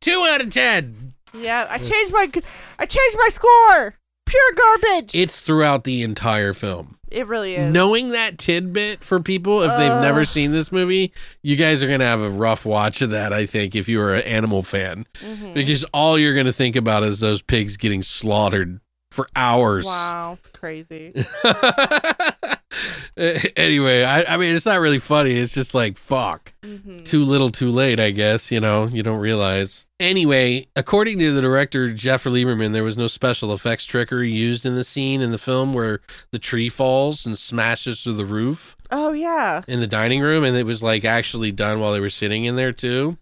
Two out of ten. Yeah, I changed my I changed my score. Pure garbage. It's throughout the entire film. it really is. Knowing that tidbit for people, if they've never seen this movie, you guys are going to have a rough watch of that, I think, if you are an animal fan. Mhm. Because all you're going to think about is those pigs getting slaughtered for hours. Wow, it's crazy. anyway, I, I mean, it's not really funny. It's just like, fuck. Mhm. Too little, too late, I guess. You know, you don't realize. Anyway, according to the director, Jeffrey Lieberman, there was no special effects trickery used in the scene in the film where the tree falls and smashes through the roof Oh yeah. in the dining room. And it was like actually done while they were sitting in there, too.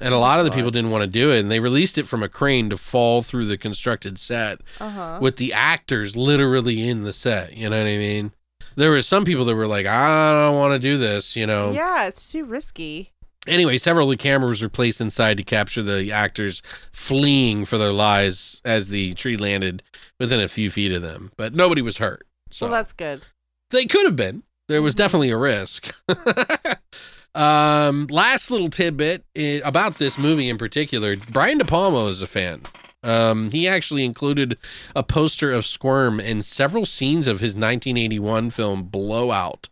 And a lot of the people didn't want to do it. And they released it from a crane to fall through the constructed set Uh huh. with the actors literally in the set. You know what I mean? There were some people that were like, I don't want to do this, you know. Yeah, it's too risky. Anyway, several of the cameras were placed inside to capture the actors fleeing for their lives as the tree landed within a few feet of them, but nobody was hurt. So Well, that's good. they could have been. There was definitely a risk. um, last little tidbit eh, about this movie in particular: Brian De Palma is a fan. Um, he actually included a poster of Squirm in several scenes of his 1981 film Blowout,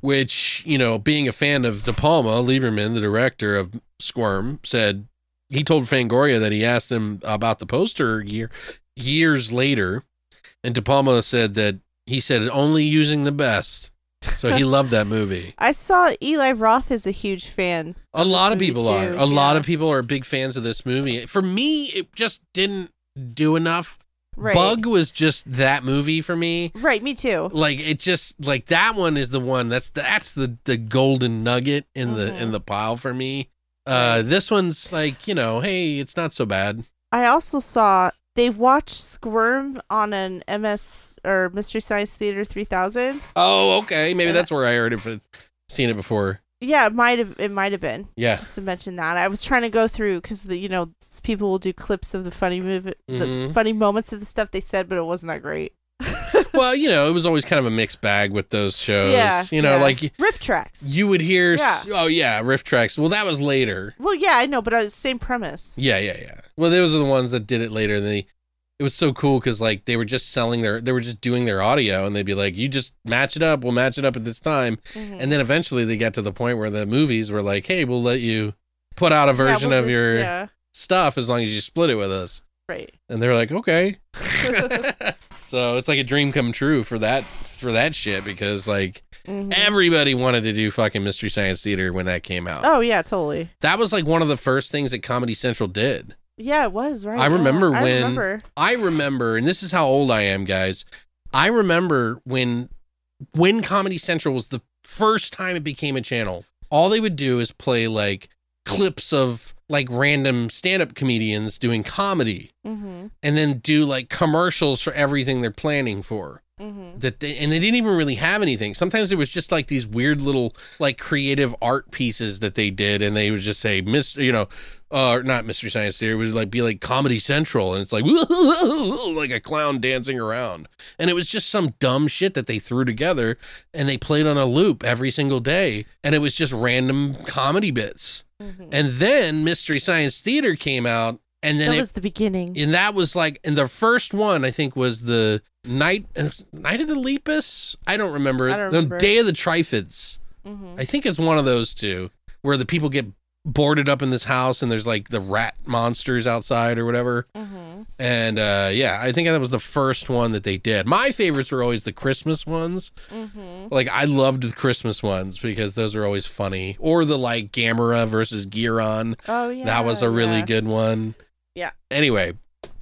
which you know, being a fan of De Palma, Lieberman, the director of Squirm, said he told Fangoria that he asked him about the poster year years later, and De Palma said that he said only using the best. So he loved that movie. I saw Eli Roth is a huge fan. A lot of people are. too, A lot of people are big fans of this movie. For me, it just didn't do enough. Right. Bug was just that movie for me. Right, me too. Like it just like that one is the one that's that's the the golden nugget in the Mm-hmm. in the pile for me. Uh this one's like, you know, hey, it's not so bad. I also saw they watched Squirm on an MS or Mystery Science Theater 3000. Oh, okay. Maybe that's where I heard it for seen it before. Yeah, it might have it might have been. Yeah. Just to mention that, I was trying to go through because the you know people will do clips of the funny movie, the Mhm. funny moments of the stuff they said, but it wasn't that great. Well, you know, it was always kind of a mixed bag with those shows. yeah, You know, yeah. like RiffTrax. you would hear Yeah. oh yeah, RiffTrax. Well, that was later. Well, yeah, I know, but uh, same premise. Yeah, yeah, yeah. Well, those are the ones that did it later. And they, it was so cool because like they were just selling their, they were just doing their audio, and they'd be like, "You just match it up. We'll match it up at this time." Mm-hmm. And then eventually they got to the point where the movies were like, "Hey, we'll let you put out a Yeah, version we'll of just- your yeah, stuff as long as you split it with us." right. And they were like, "Okay." so it's like a dream come true for that for that shit because like Mhm. everybody wanted to do fucking Mystery Science Theater when that came out. Oh yeah, totally. That was like one of the first things that Comedy Central did. Yeah, it was right. I yeah, remember I when remember. I remember, and this is how old I am, guys. I remember when when Comedy Central was the first time it became a channel. All they would do is play like clips of like random stand-up comedians doing comedy Mm-hmm. and then do like commercials for everything they're planning for Mm-hmm. that they, and they didn't even really have anything. Sometimes it was just like these weird little like creative art pieces that they did, and they would just say, "Mister," you know, uh, not Mystery Science Theater. It would like be like Comedy Central, and it's like like a clown dancing around, and it was just some dumb shit that they threw together, and they played on a loop every single day, and it was just random comedy bits. And then Mystery Science Theater came out, and then That it was the beginning. and that was like and the first one I think was the night night of the Lepus. I don't remember. I don't the remember. Day of the Triffids. Mhm. I think it's one of those two where the people get boarded up in this house and there's like the rat monsters outside or whatever. Mm-hmm. And uh, yeah, I think that was the first one that they did. My favorites were always the Christmas ones. Mm-hmm. Like I loved the Christmas ones because those are always funny. Or the like Gamera versus Guiron. Oh yeah, That was a really yeah. good one. Yeah. Anyway,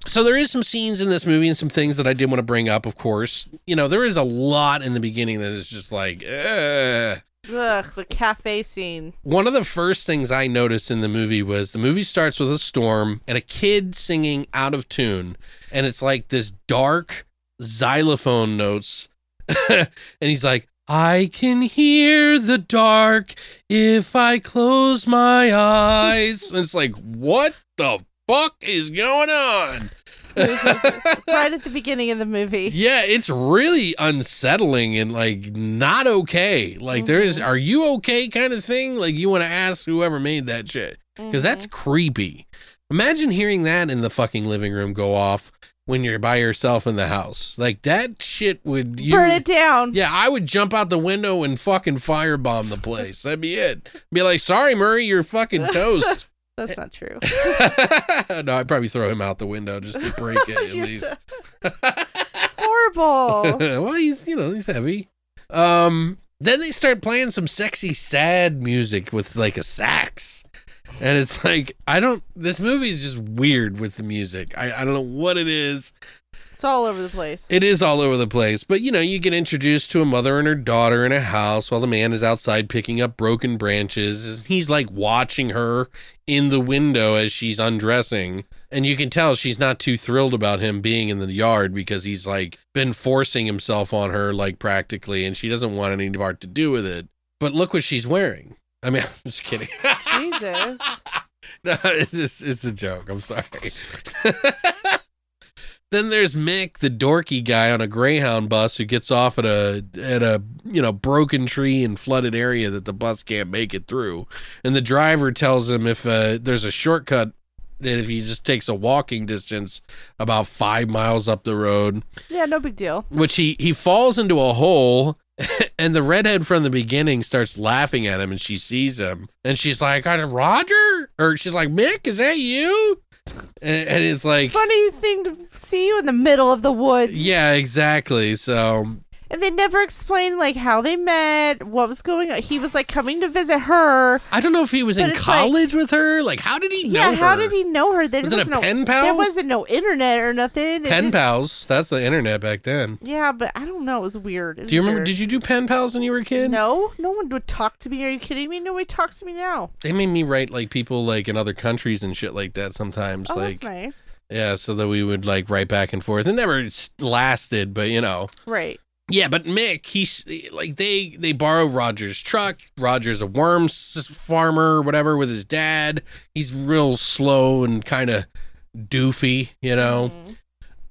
so there is some scenes in this movie and some things that I did want to bring up, of course. You know, there is a lot in the beginning that is just like, Ugh. Ugh, the cafe scene. One of the first things I noticed in the movie was the movie starts with a storm and a kid singing out of tune. And it's like this dark xylophone notes. and he's like, I can hear the dark if I close my eyes. and it's like, what the fuck is going on? right at the beginning of the movie. Yeah, it's really unsettling and like not okay. Like there is, mm-hmm. are you okay kind of thing? Like you want to ask whoever made that shit because that's mm-hmm. creepy. Imagine hearing that in the fucking living room go off when you're by yourself in the house. Like that shit would you Burn it down. Yeah, I would jump out the window and fucking firebomb the place. That'd be it. Be like, sorry, Murray, you're fucking toast. That's not true. no, I'd probably throw him out the window just to break it at least. It's horrible. well, he's you know he's heavy. Um, then they start playing some sexy, sad music with like a sax, and it's like I don't. This movie is just weird with the music. I I don't know what it is. It's all over the place. It is all over the place, but you know, you get introduced to a mother and her daughter in a house while the man is outside picking up broken branches. And he's like watching her in the window as she's undressing. And you can tell she's not too thrilled about him being in the yard because he's like been forcing himself on her, like practically, and she doesn't want any part to do with it. But look what she's wearing. I mean, I'm just kidding. Jesus. No, it's just, it's a joke. I'm sorry. then there's Mick, the dorky guy on a Greyhound bus who gets off at a at a you know broken tree and flooded area that the bus can't make it through, and the driver tells him if uh, there's a shortcut that if he just takes a walking distance about five miles up the road, Yeah, no big deal. which he he falls into a hole and the redhead from the beginning starts laughing at him and she sees him and she's like "Uh, roger? Or she's like mick is that you and, and it's like Funny thing to see you in the middle of the woods. yeah exactly so And they never explained like how they met, what was going on. He was like coming to visit her. i don't know if he was in it's like- college with her like how did he know yeah, how did he know her? There Was it a no, pen pal? There wasn't no internet or nothing. Pen pals that's the internet back then Yeah, but I don't know. It was weird. It was do you remember weird. did you do pen pals when you were a kid No, no one would talk to me. Are you kidding me? Nobody talks to me now. they made me write like people like in other countries and shit like that sometimes Oh, like that's nice. yeah so that we would like write back and forth it never lasted but you know Right. Yeah, but Mick, he's like they they borrow Roger's truck. Roger's a worm farmer or whatever with his dad. He's real slow and kind of doofy, you know. Mm-hmm.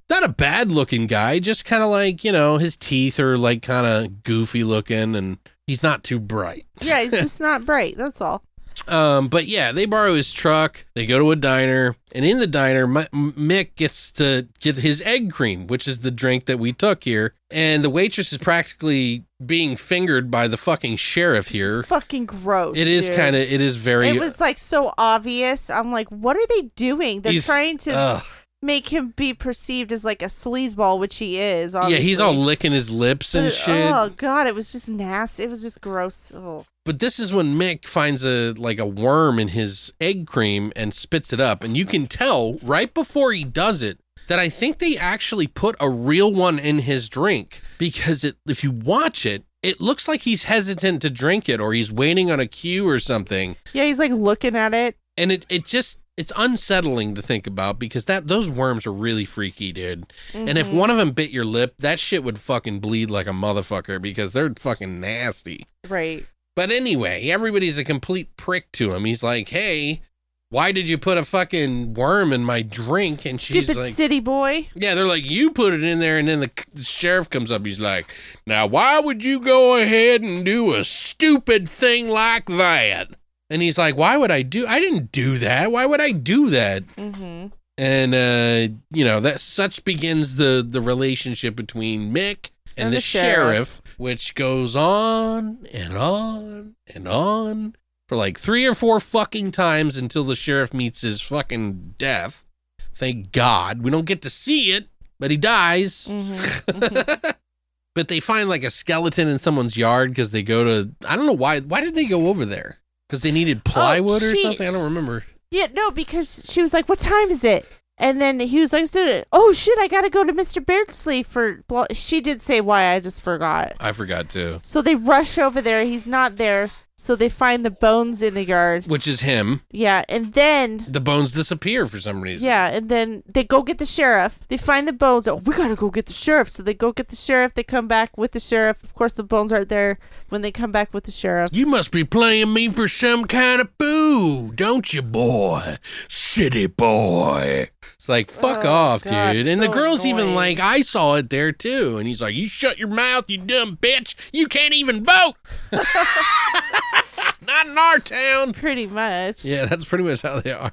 Not a bad looking guy, just kind of like, you know, his teeth are like kind of goofy looking and he's not too bright. Yeah, he's just not bright. That's all. Um, but yeah, they borrow his truck. They go to a diner, and in the diner, M- Mick gets to get his egg cream, which is the drink that we took here. And the waitress is practically being fingered by the fucking sheriff here. fucking gross. It is kind of, it is very. It was like so obvious. I'm like, what are they doing? They're trying to ugh. Make him be perceived as like a sleazeball, which he is. yeah, he's all licking his lips and But, shit. Oh god, it was just nasty. It was just gross. Oh. But this is when Mick finds a like a worm in his egg cream and spits it up, and you can tell right before he does it that I think they actually put a real one in his drink because it if you watch it, it looks like he's hesitant to drink it or he's waiting on a cue or something. Yeah, he's like looking at it. And it it just it's unsettling to think about because that those worms are really freaky, dude. And Mm-hmm. if one of them bit your lip, that shit would fucking bleed like a motherfucker because they're fucking nasty. Right. But anyway, everybody's a complete prick to him. He's like, "Hey, why did you put a fucking worm in my drink?" And she's Stupid like, city boy. "Yeah." They're like, "You put it in there," and then the, the sheriff comes up. He's like, "Now, why would you go ahead and do a stupid thing like that?" And he's like, "Why would I do? I didn't do that. Why would I do that?" Mm-hmm. And uh, you know that such begins the the relationship between Mick and, And the, the sheriff, which goes on and on and on for like three or four fucking times until the sheriff meets his fucking death. Thank God we don't get to see it, but he dies. Mm-hmm. but they find like a skeleton in someone's yard because they go to I don't know why why did they go over there because they needed oh, plywood or she- something I don't remember. Yeah, no, because she was like, "What time is it?" And then he was like, "Oh shit, I gotta go to Mr. Beardsley for." blah-" She did say why, I just forgot. I forgot to. So they rush over there. He's not there. So they find the bones in the yard. Which is him. Yeah, and then The bones disappear for some reason. yeah, and then they go get the sheriff. They find the bones. Oh, we gotta go get the sheriff. So they go get the sheriff. They come back with the sheriff. Of course, the bones aren't there when they come back with the sheriff. You must be playing me for some kind of boo, don't you, boy? City boy. It's like, fuck Oh, off, God, dude. And the so girl's even like, I saw it there too. And he's like, You shut your mouth, you dumb bitch. You can't even vote. Not in our town. Pretty much. Yeah, that's pretty much how they are.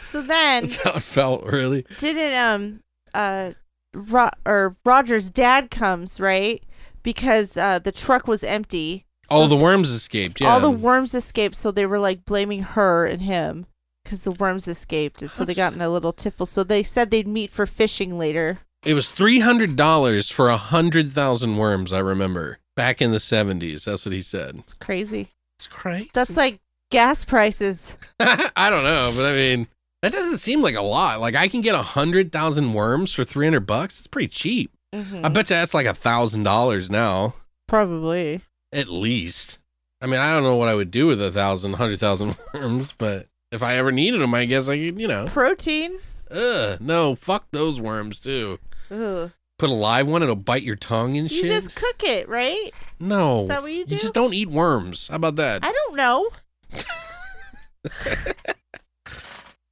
So then That's how it felt, really. didn't um uh Ro- or Roger's dad comes right because uh the truck was empty. All the worms escaped, yeah. all the worms escaped, so they were like blaming her and him because the worms escaped, and so they got in a little tiffle. So they said they'd meet for fishing later. it was $300 for a 100,000 worms, I remember. Back in the 70s. That's what he said. It's crazy. It's crazy. That's like gas prices. I don't know, but I mean, That doesn't seem like a lot. Like I can get a hundred thousand worms for three hundred bucks. It's pretty cheap. Mhm. I bet you that's like a thousand dollars now, Probably. at least. I mean, I don't know what I would do with a thousand, hundred thousand worms, but if I ever needed them, I guess I could, you know. Protein. Ugh, no, fuck those worms too. Ugh. Put a live one, it'll bite your tongue and shit. You shit. just cook it, right? no, Is that what you do? just don't eat worms. How about that? I don't know.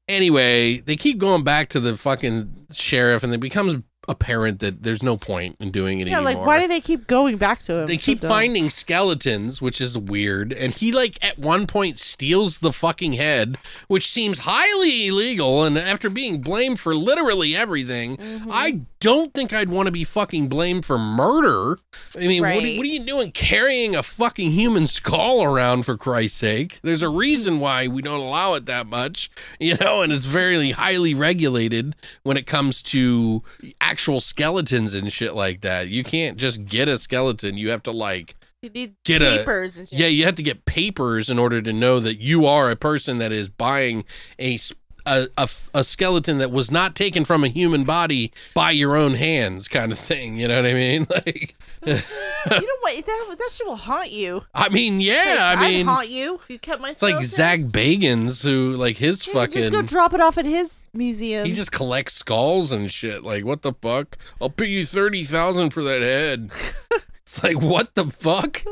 anyway, they keep going back to the fucking sheriff, and it becomes apparent that there's no point in doing it Yeah, anymore. like why do they keep going back to him? they So keep dumb. finding skeletons, which is weird. And he, like, at one point steals the fucking head, which seems highly illegal. And after being blamed for literally everything, Mm-hmm. I don't think I'd want to be fucking blamed for murder. I mean, what, are, Right. what are you doing carrying a fucking human skull around, for Christ's sake? There's a reason why we don't allow it that much, you know, and it's very highly regulated when it comes to actual skeletons and shit like that. You can't just get a skeleton. You have to, like, You need get a- papers and shit. yeah, you have to get papers in order to know that you are a person that is buying a a a skeleton that was not taken from a human body by your own hands, kind of thing. You know what I mean? Like, you know what? That that shit will haunt you. I mean, yeah, Like, I mean, I'd haunt you. You kept my. it's like Zach Bagans, who like his fucking. Just go drop it off at his museum. He just collects skulls and shit. Like, what the fuck? I'll pay you thirty thousand for that head. it's like, what the fuck?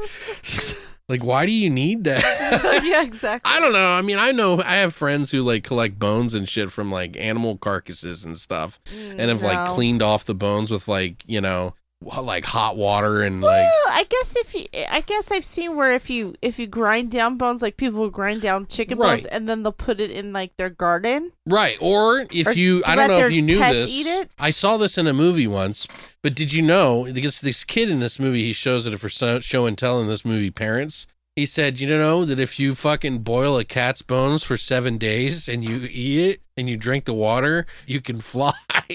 like, why do you need that? yeah, exactly. I don't know. I mean, I know I have friends who like collect bones and shit from like animal carcasses and stuff, and have like mm, cleaned off the bones with like you know like hot water and like Well, I guess if you, I guess I've seen where if you if you grind down bones, like people will grind down chicken Right. bones and then they'll put it in like their garden. right. Or if Or you, I don't know if you knew this. I saw this in a movie once, but did you know? Because this kid in this movie, he shows it for show and tell in this movie. Parents. He said, you know that if you fucking boil a cat's bones for seven days and you eat it and you drink the water, you can fly.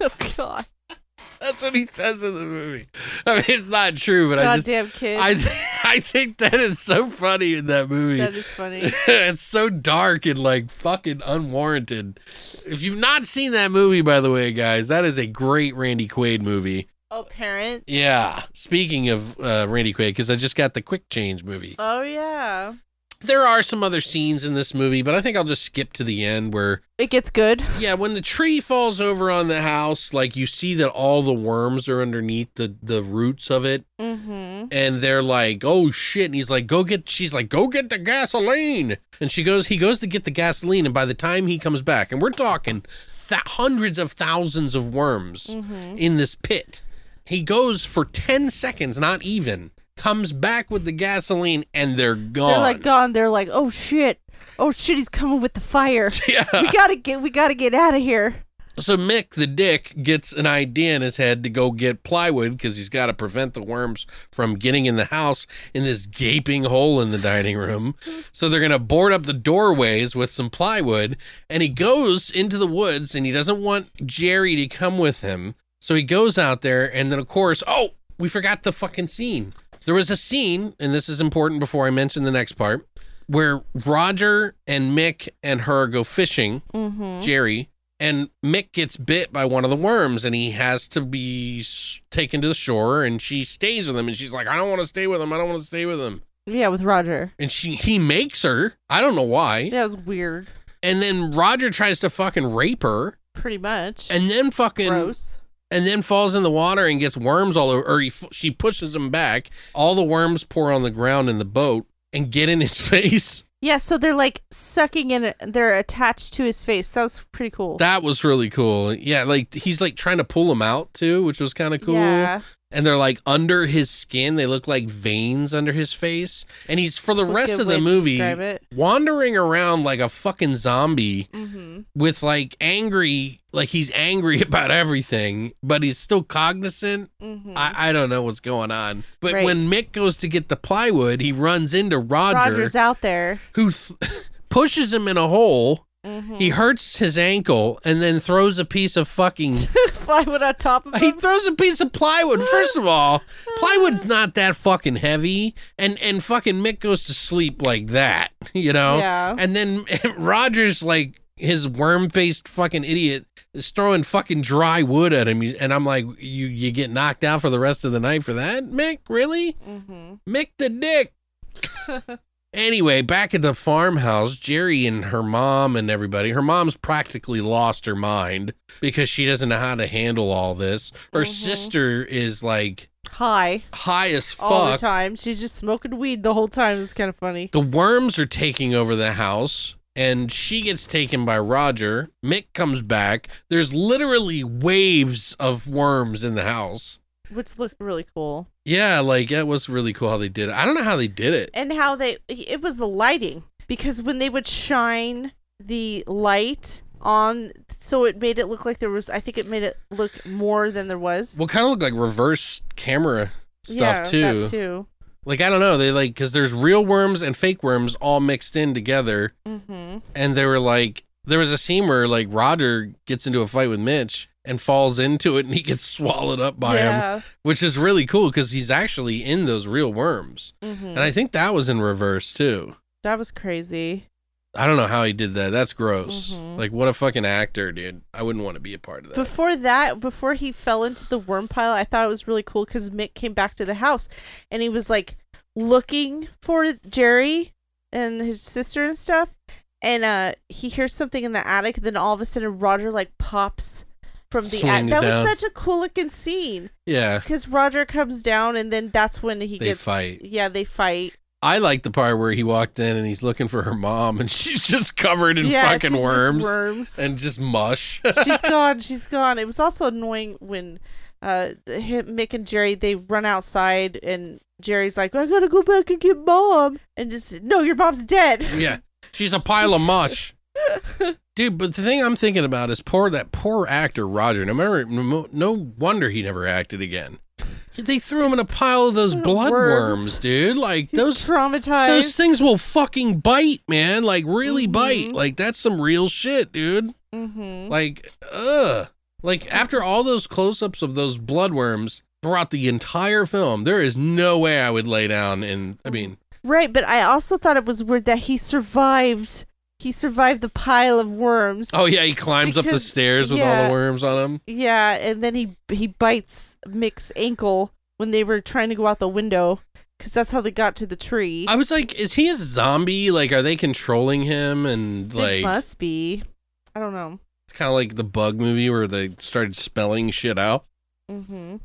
oh God, That's what he says in the movie. I mean, it's not true, but I just goddamn kid. I th- I think that is so funny in that movie. that is funny. it's so dark and like fucking unwarranted. If you've not seen that movie, by the way, guys, that is a great Randy Quaid movie. Oh, parents. Yeah. Speaking of uh, Randy Quaid, because I just got the Quick Change movie. Oh yeah. There are some other scenes in this movie, but I think I'll just skip to the end where It gets good. Yeah, when the tree falls over on the house, like you see that all the worms are underneath the the roots of it, Mm-hmm. and they're like, "Oh shit!" And he's like, "Go get." She's like, "Go get the gasoline." And she goes. He goes to get the gasoline, and by the time he comes back, and we're talking th- hundreds of thousands of worms Mm-hmm. in this pit. He goes for ten seconds, not even. Comes back with the gasoline, and they're gone. They're like gone. They're like, oh shit, oh shit, he's coming with the fire. yeah. we gotta get, we gotta get out of here. So Mick the dick gets an idea in his head to go get plywood because he's got to prevent the worms from getting in the house in this gaping hole in the dining room. So they're gonna board up the doorways with some plywood, and he goes into the woods and he doesn't want Geri to come with him. So he goes out there, and then of course, oh, we forgot the fucking scene. There was a scene, and this is important before I mention the next part, where Roger and Mick and her go fishing. Mm-hmm. Geri, and Mick gets bit by one of the worms and he has to be taken to the shore and she stays with him and she's like I don't want to stay with him I don't want to stay with him Yeah, with Roger. and she he makes her I don't know why That was weird. and then Roger tries to fucking rape her Pretty much. and then fucking Gross. And then falls in the water and gets worms all over or he, she pushes him back all the worms pour on the ground in the boat and get in his face Yeah, so they're like sucking in. They're attached to his face. That was pretty cool. that was really cool yeah like he's like trying to pull him out too which was kind of cool Yeah. And they're like under his skin. They look like veins under his face. And he's for the rest of the movie wandering around like a fucking zombie Mm-hmm. with like angry, like he's angry about everything, but he's still cognizant. Mm-hmm. I, I don't know what's going on. But Right. when Mick goes to get the plywood, he runs into Roger, Roger's out there. who th- pushes him in a hole. Mm-hmm. He hurts his ankle and then throws a piece of fucking Plywood on top of him. He throws a piece of plywood. First of all, plywood's not that fucking heavy, and and fucking Mick goes to sleep like that, you know. Yeah. And then Roger's like his worm faced fucking idiot is throwing fucking dry wood at him, and I'm like, you you get knocked out for the rest of the night for that, Mick? Really? Mm-hmm. Mick the dick. Anyway, back at the farmhouse, Geri and her mom and everybody, her mom's practically lost her mind because she doesn't know how to handle all this. Her mm-hmm. sister is like high, high as fuck. All the time. She's just smoking weed the whole time. It's kind of funny. The worms are taking over the house and she gets taken by Roger. Mick comes back. There's literally waves of worms in the house. Which looked really cool. Yeah, like that was really cool how they did it. I don't know how they did it. And how they, it was the lighting. Because when they would shine the light on, so it made it look like there was, I think it made it look more than there was. Well, kind of looked like reverse camera stuff yeah, too. Too. Like I don't know, they like because there's real worms and fake worms all mixed in together, Mm-hmm. and they were like there was a scene where like Roger gets into a fight with Mitch and falls into it and he gets swallowed up by him, which is really cool because he's actually in those real worms, Mm-hmm. and I think that was in reverse too. That was crazy. I don't know how he did that. That's gross. Mhm. Like what a fucking actor, dude. I wouldn't want to be a part of that. Before that, before he fell into the worm pile, I thought it was really cool because Mick came back to the house and he was like looking for Geri and his sister and stuff. And uh, he hears something in the attic. Then all of a sudden, Roger like pops from the attic. That down. was such a cool looking scene yeah, because Roger comes down and then that's when he They gets fight. Yeah, they fight. I like the part where he walked in and he's looking for her mom and she's just covered in yeah, fucking worms. worms. and just mush. she's gone. She's gone. It was also annoying when uh him, Mick and Geri they run outside and Geri's like, I gotta go back and get mom, and just no, your mom's dead. yeah, she's a pile of mush, dude. But the thing I'm thinking about is poor that poor actor Roger. No matter, no, wonder he never acted again. They threw him in a pile of those blood Worms. worms, dude. Like He's those traumatized. those things will fucking bite, man. Like really Mhm. bite. Like that's some real shit, dude. Mm-hmm. Like, ugh. Like after all those close-ups of those bloodworms throughout the entire film, there is no way I would lay down and I mean, Right, but I also thought it was weird that he survived. He survived the pile of worms. oh yeah, he climbs up the stairs with all the worms on him. Yeah, and then he he bites Mick's ankle when they were trying to go out the window because that's how they got to the tree. I was like, is he a zombie? Like, are they controlling him? And it like, must be. I don't know. it's kind of like the bug movie where they started spelling shit out. Mm-hmm.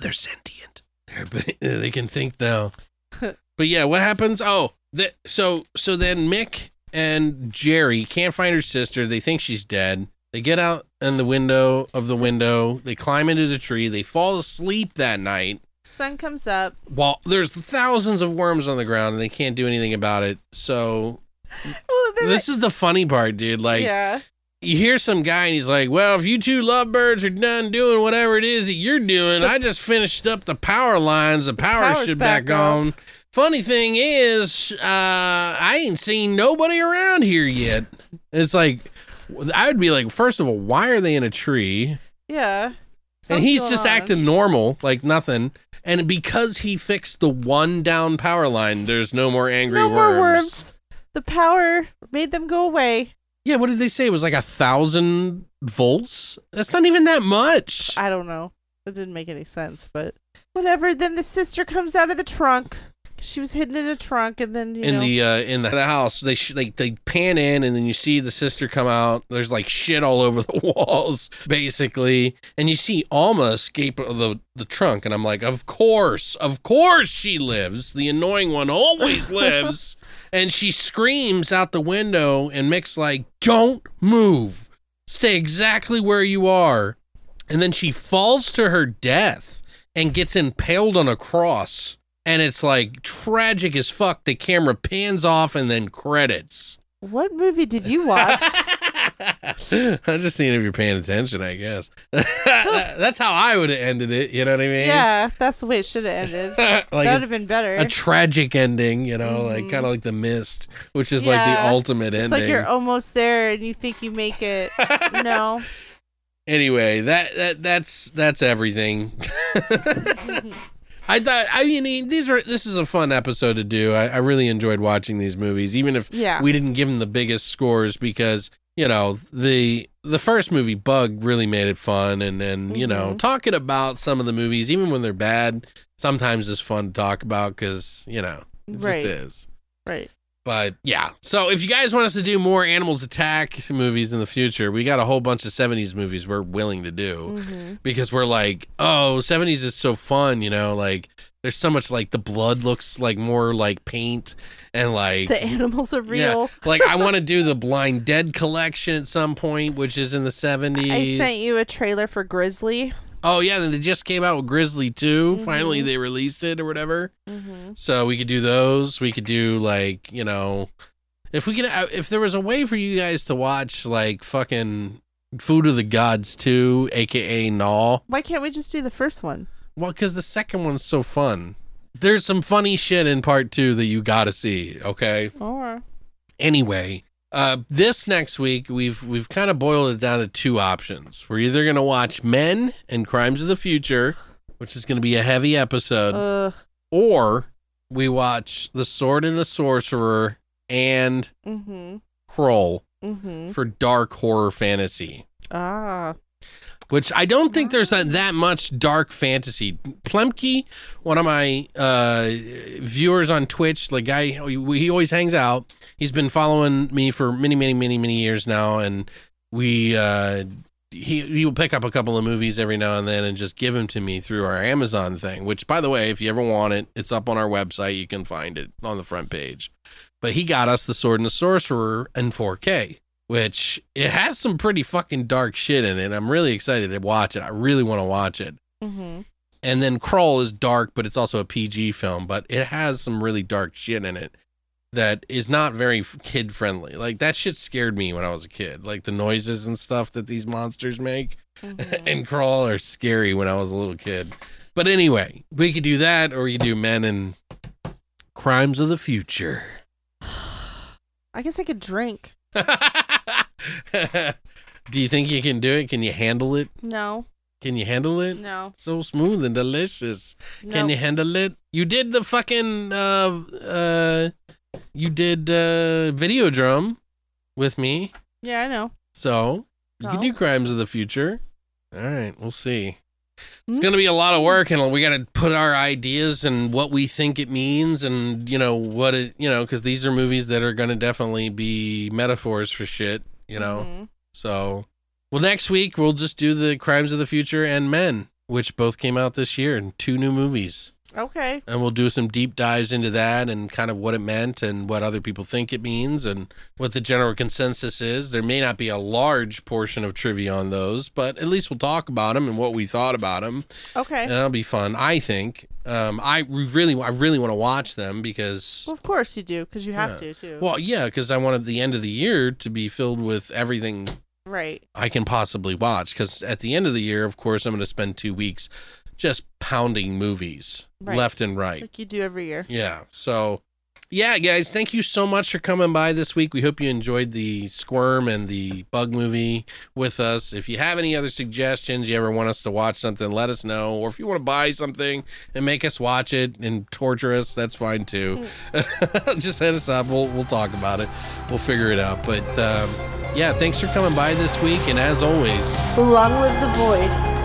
They're sentient. They're they can think now. but yeah, what happens? Oh, the, so so then Mick and Geri can't find her sister. They think she's dead. They get out in the window of the window. They climb into the tree. They fall asleep that night. Sun comes up. While there's thousands of worms on the ground and they can't do anything about it. So Well, this is the funny part, dude. Like yeah. you hear some guy and he's like, "Well, if you two lovebirds are done doing whatever it is that you're doing, I just finished up the power lines. The power should back back, on." Funny thing is, uh, I ain't seen nobody around here yet. it's like I would be like, first of all, why are they in a tree? Yeah. and he's just on. acting normal, like nothing. And because he fixed the one down power line, there's no more angry No worms. more worms. The power made them go away. Yeah, what did they say? It was like a thousand volts. That's not even that much. I don't know. It didn't make any sense, but whatever. Then the sister comes out of the trunk. She was hidden in a trunk, and then you in know. the uh, in the, the house, they sh- like they pan in, and then you see the sister come out. There's like shit all over the walls, basically, and you see Alma escape the the trunk, and I'm like, of course, of course, she lives. The annoying one always lives, and she screams out the window, and Mick's like, "Don't move, stay exactly where you are," and then she falls to her death and gets impaled on a cross. And it's like tragic as fuck. The camera pans off and then credits. what movie did you watch? I'm just seeing if you're paying attention, I guess. That's how I would have ended it. You know what I mean? yeah, that's the way it should have ended. like that would have been better. a tragic ending, you know, like mm-hmm. kind of like The Mist, which is like the ultimate it's ending. like you're almost there, and you think you make it. no. anyway, that, that that's that's everything. I thought I mean these are this is a fun episode to do. I, I really enjoyed watching these movies, even if Yeah. we didn't give them the biggest scores because you know the the first movie Bug really made it fun, and then you know Mhm. talking about some of the movies, even when they're bad, sometimes is fun to talk about because you know it just is. Right. But yeah, so if you guys want us to do more Animals Attack movies in the future, we got a whole bunch of 70s movies we're willing to do Mm-hmm. because we're like, oh, 70s is so fun, you know, like there's so much like the blood looks like more like paint and like The animals are yeah, real. like I want to do the Blind Dead collection at some point, which is in the 70s. I sent you a trailer for Grizzly. Oh yeah, then they just came out with Grizzly 2. Finally Mm-hmm. they released it or whatever. Mm-hmm. So we could do those. We could do like, you know, if we could uh, if there was a way for you guys to watch like fucking Food of the Gods 2, aka Gnaw. Why can't we just do the first one? Well, cuz the second one's so fun. There's some funny shit in part 2 that you got to see, okay? Or Anyway, uh, this next week we've we've kind of boiled it down to two options. We're either gonna watch Men and Crimes of the Future, which is gonna be a heavy episode, Ugh. or we watch The Sword and the Sorcerer and Mm-hmm. Krull Mm-hmm. for dark horror fantasy. Ah. Which I don't think there's that, that much dark fantasy. Plemke, one of my uh, viewers on Twitch, the guy he always hangs out. He's been following me for many, many, many, many years now, and we uh, he he will pick up a couple of movies every now and then and just give them to me through our Amazon thing. Which, by the way, if you ever want it, it's up on our website. You can find it on the front page. But he got us the Sword and the Sorcerer in 4K which it has some pretty fucking dark shit in it. I'm really excited to watch it. I really want to watch it. Mm-hmm. And then Krull is dark, but it's also a PG film, but it has some really dark shit in it that is not very kid friendly. Like that shit scared me when I was a kid. Like the noises and stuff that these monsters make Mm-hmm. and Krull are scary when I was a little kid. But anyway, we could do that or we could do Men and Crimes of the Future. I guess I could drink. do you think you can do it? Can you handle it? No. Can you handle it? No. So smooth and delicious. Can you handle it? You did the fucking uh uh you did uh Videodrome with me. Yeah, I know. So you can do crimes of the future. All right, we'll see. It's Hmm? gonna be a lot of work, and we gotta put our ideas and what we think it means, and you know what it, you know, because these are movies that are gonna definitely be metaphors for shit, you know. Mhm. So, well, next week we'll just do the Crimes of the Future and Men, which both came out this year, and two new movies. Okay. And we'll do some deep dives into that and kind of what it meant and what other people think it means and what the general consensus is. There may not be a large portion of trivia on those, but at least we'll talk about them and what we thought about them, Okay. and that'll be fun. I think. Um, I really, I really want to watch them because. Well, of course you do, because you have Yeah. to too. Well, yeah, because I wanted the end of the year to be filled with everything right. I can possibly watch. Because at the end of the year, of course, I'm going to spend two weeks just pounding movies Right. left and right. Like you do every year. Yeah. So, yeah, guys, thank you so much for coming by this week. We hope you enjoyed the Squirm and the Bug movie with us. If you have any other suggestions, you ever want us to watch something, let us know. Or if you want to buy something and make us watch it and torture us, that's fine too. Just hit us up. We'll, we'll talk about it. We'll figure it out. But um, yeah, thanks for coming by this week. And as always, Long live the void.